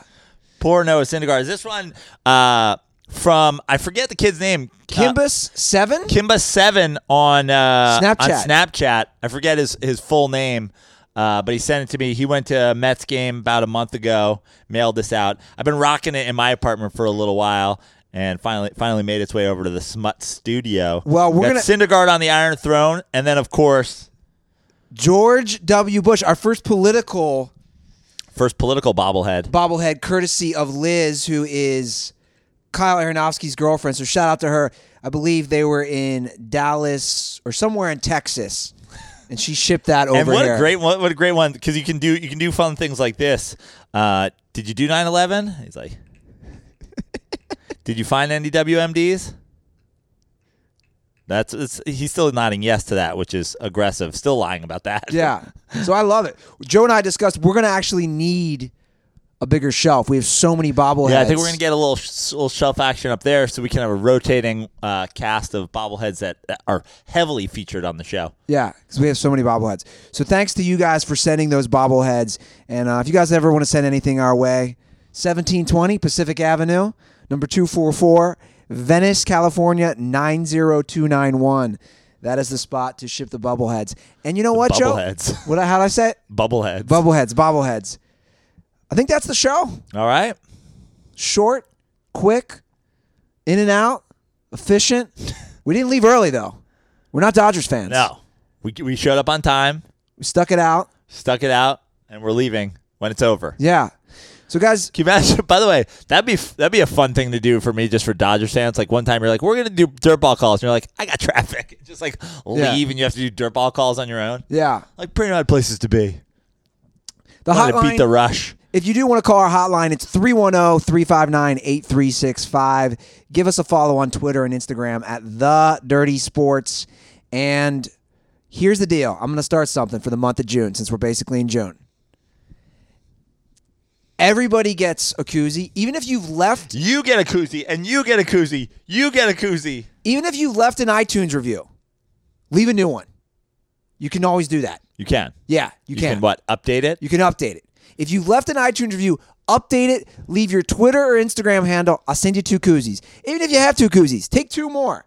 Poor Noah Syndergaard. Is this one uh, from I forget the kid's name? Uh, Kimbus seven. Kimba Seven on uh, Snapchat. On Snapchat. I forget his his full name, uh, but he sent it to me. He went to a Mets game about a month ago. Mailed this out. I've been rocking it in my apartment for a little while, and finally finally made its way over to the Smut Studio. Well, we're Got gonna- Syndergaard on the Iron Throne, and then of course George W. Bush, our first political first political bobblehead. bobblehead, courtesy of Liz, who is Kyle Aronofsky's girlfriend. So shout out to her. I believe they were in Dallas or somewhere in Texas, and she shipped that over and what here. a great one! What a great one! Because you can do you can do fun things like this. Uh, did you do 9/11? He's like, did you find any WMDs? That's it's, he's still nodding yes to that, which is aggressive. Still lying about that. Yeah. So I love it. Joe and I discussed we're going to actually need a bigger shelf. We have so many bobbleheads. Yeah, I think we're gonna get a little little shelf action up there, so we can have a rotating uh, cast of bobbleheads that, that are heavily featured on the show. Yeah, because we have so many bobbleheads. So thanks to you guys for sending those bobbleheads. And uh, if you guys ever want to send anything our way, 1720 Pacific Avenue, number 244, Venice, California, 90291. That is the spot to ship the bobbleheads. And you know what, Joe? Bubbleheads. What? How did I say it? Bubbleheads. Bubbleheads, bobbleheads. I think that's the show. All right. Short, quick, in and out, efficient. We didn't leave early though. We're not Dodgers fans. No, we we showed up on time, We stuck it out. stuck it out, and we're leaving when it's over. Yeah. So guys, Can you imagine? By the way, that'd be that'd be a fun thing to do for me, just for Dodgers fans. Like one time, you're like, "We're gonna do dirt ball calls," and you're like, "I got traffic." Just like Yeah. leave, and you have to do dirt ball calls on your own. yeah. Like pretty odd places to be. The to hotline beat the rush. If you do want to call our hotline, it's 310-359-8365. Give us a follow on Twitter and Instagram at The Dirty Sports. And here's the deal. I'm going to start something for the month of June since we're basically in June. Everybody gets a koozie, even if you've left You get a koozie, and you get a koozie. You get a koozie. even if you've left an iTunes review. Leave a new one. You can always do that. You can. Yeah, you, You can what? Update it. You can update it. If you've left an iTunes review, update it. Leave your Twitter or Instagram handle. I'll send you two koozies. Even if you have two koozies, take two more.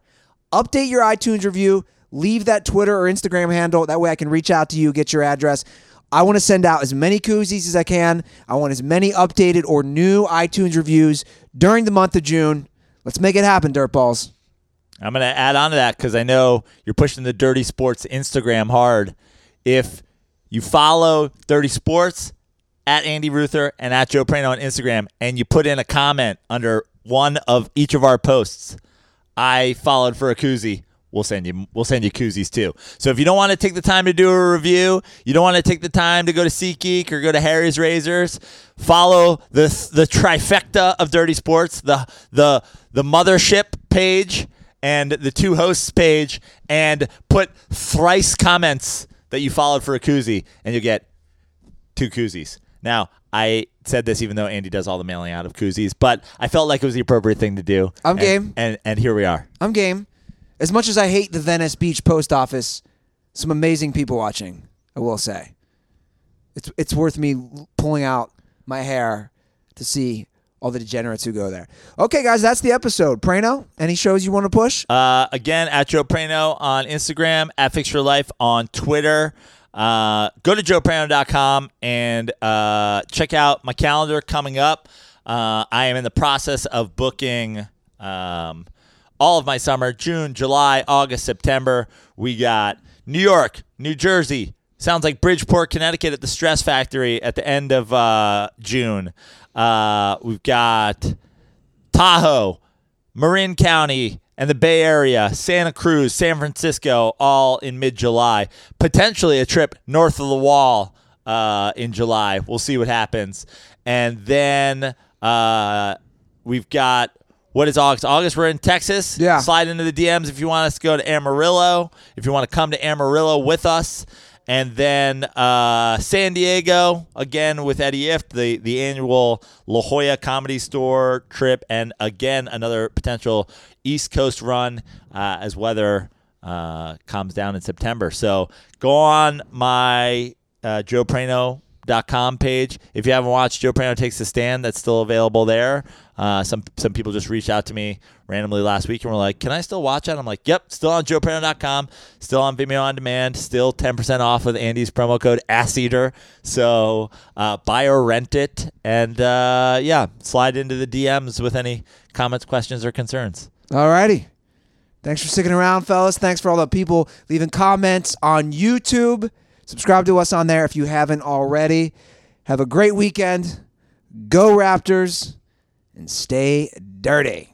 Update your iTunes review. Leave that Twitter or Instagram handle. That way I can reach out to you, get your address. I want to send out as many koozies as I can. I want as many updated or new iTunes reviews during the month of June. Let's make it happen, Dirtballs. I'm going to add on to that because I know you're pushing the Dirty Sports Instagram hard. If you follow Dirty Sports at Andy Ruther and at Joe Prano on Instagram, and you put in a comment under one of each of our posts, I followed for a koozie. We'll send you. We'll send you koozies too. So if you don't want to take the time to do a review, you don't want to take the time to go to SeatGeek or go to Harry's Razors, follow the the trifecta of Dirty Sports, the the the mothership page and the two hosts page, and put thrice comments that you followed for a koozie, and you'll get two koozies. Now, I said this even though Andy does all the mailing out of koozies, but I felt like it was the appropriate thing to do. I'm And- game. And and here we are. I'm game. As much as I hate the Venice Beach post office, some amazing people watching. I will say, it's it's worth me pulling out my hair to see all the degenerates who go there. Okay, guys, that's the episode. Prano, any shows you want to push? Uh, again, at Joe Prano on Instagram, at Fix Your Life on Twitter. Uh, go to joeprano.com and uh, check out my calendar coming up. Uh, I am in the process of booking um, all of my summer June, July, August, September. We got New York, New Jersey. Sounds like Bridgeport, Connecticut at the Stress Factory at the end of uh, June. Uh, we've got Tahoe, Marin County, and the Bay Area, Santa Cruz, San Francisco, all in mid July. Potentially a trip north of the wall uh, in July. We'll see what happens. And then uh, we've got. What is August? August, we're in Texas. Yeah. Slide into the DMs if you want us to go to Amarillo, if you want to come to Amarillo with us. And then uh, San Diego, again with Eddie Ifft, the, the annual La Jolla Comedy Store trip. And again, another potential East Coast run uh, as weather uh, calms down in September. So go on my uh, joeprano.com page. If you haven't watched Joe Prano Takes a Stand, that's still available there. Uh, some some people just reached out to me randomly last week and were like, "Can I still watch it?" I'm like, "Yep, still on joeprano.com, still on Vimeo on demand, still 10% off with Andy's promo code ASSEATER. So uh, buy or rent it, and uh, yeah, slide into the DMs with any comments, questions, or concerns. Alrighty. Thanks for sticking around, fellas. Thanks for all the people leaving comments on YouTube. Subscribe to us on there if you haven't already. Have a great weekend. Go Raptors and stay dirty.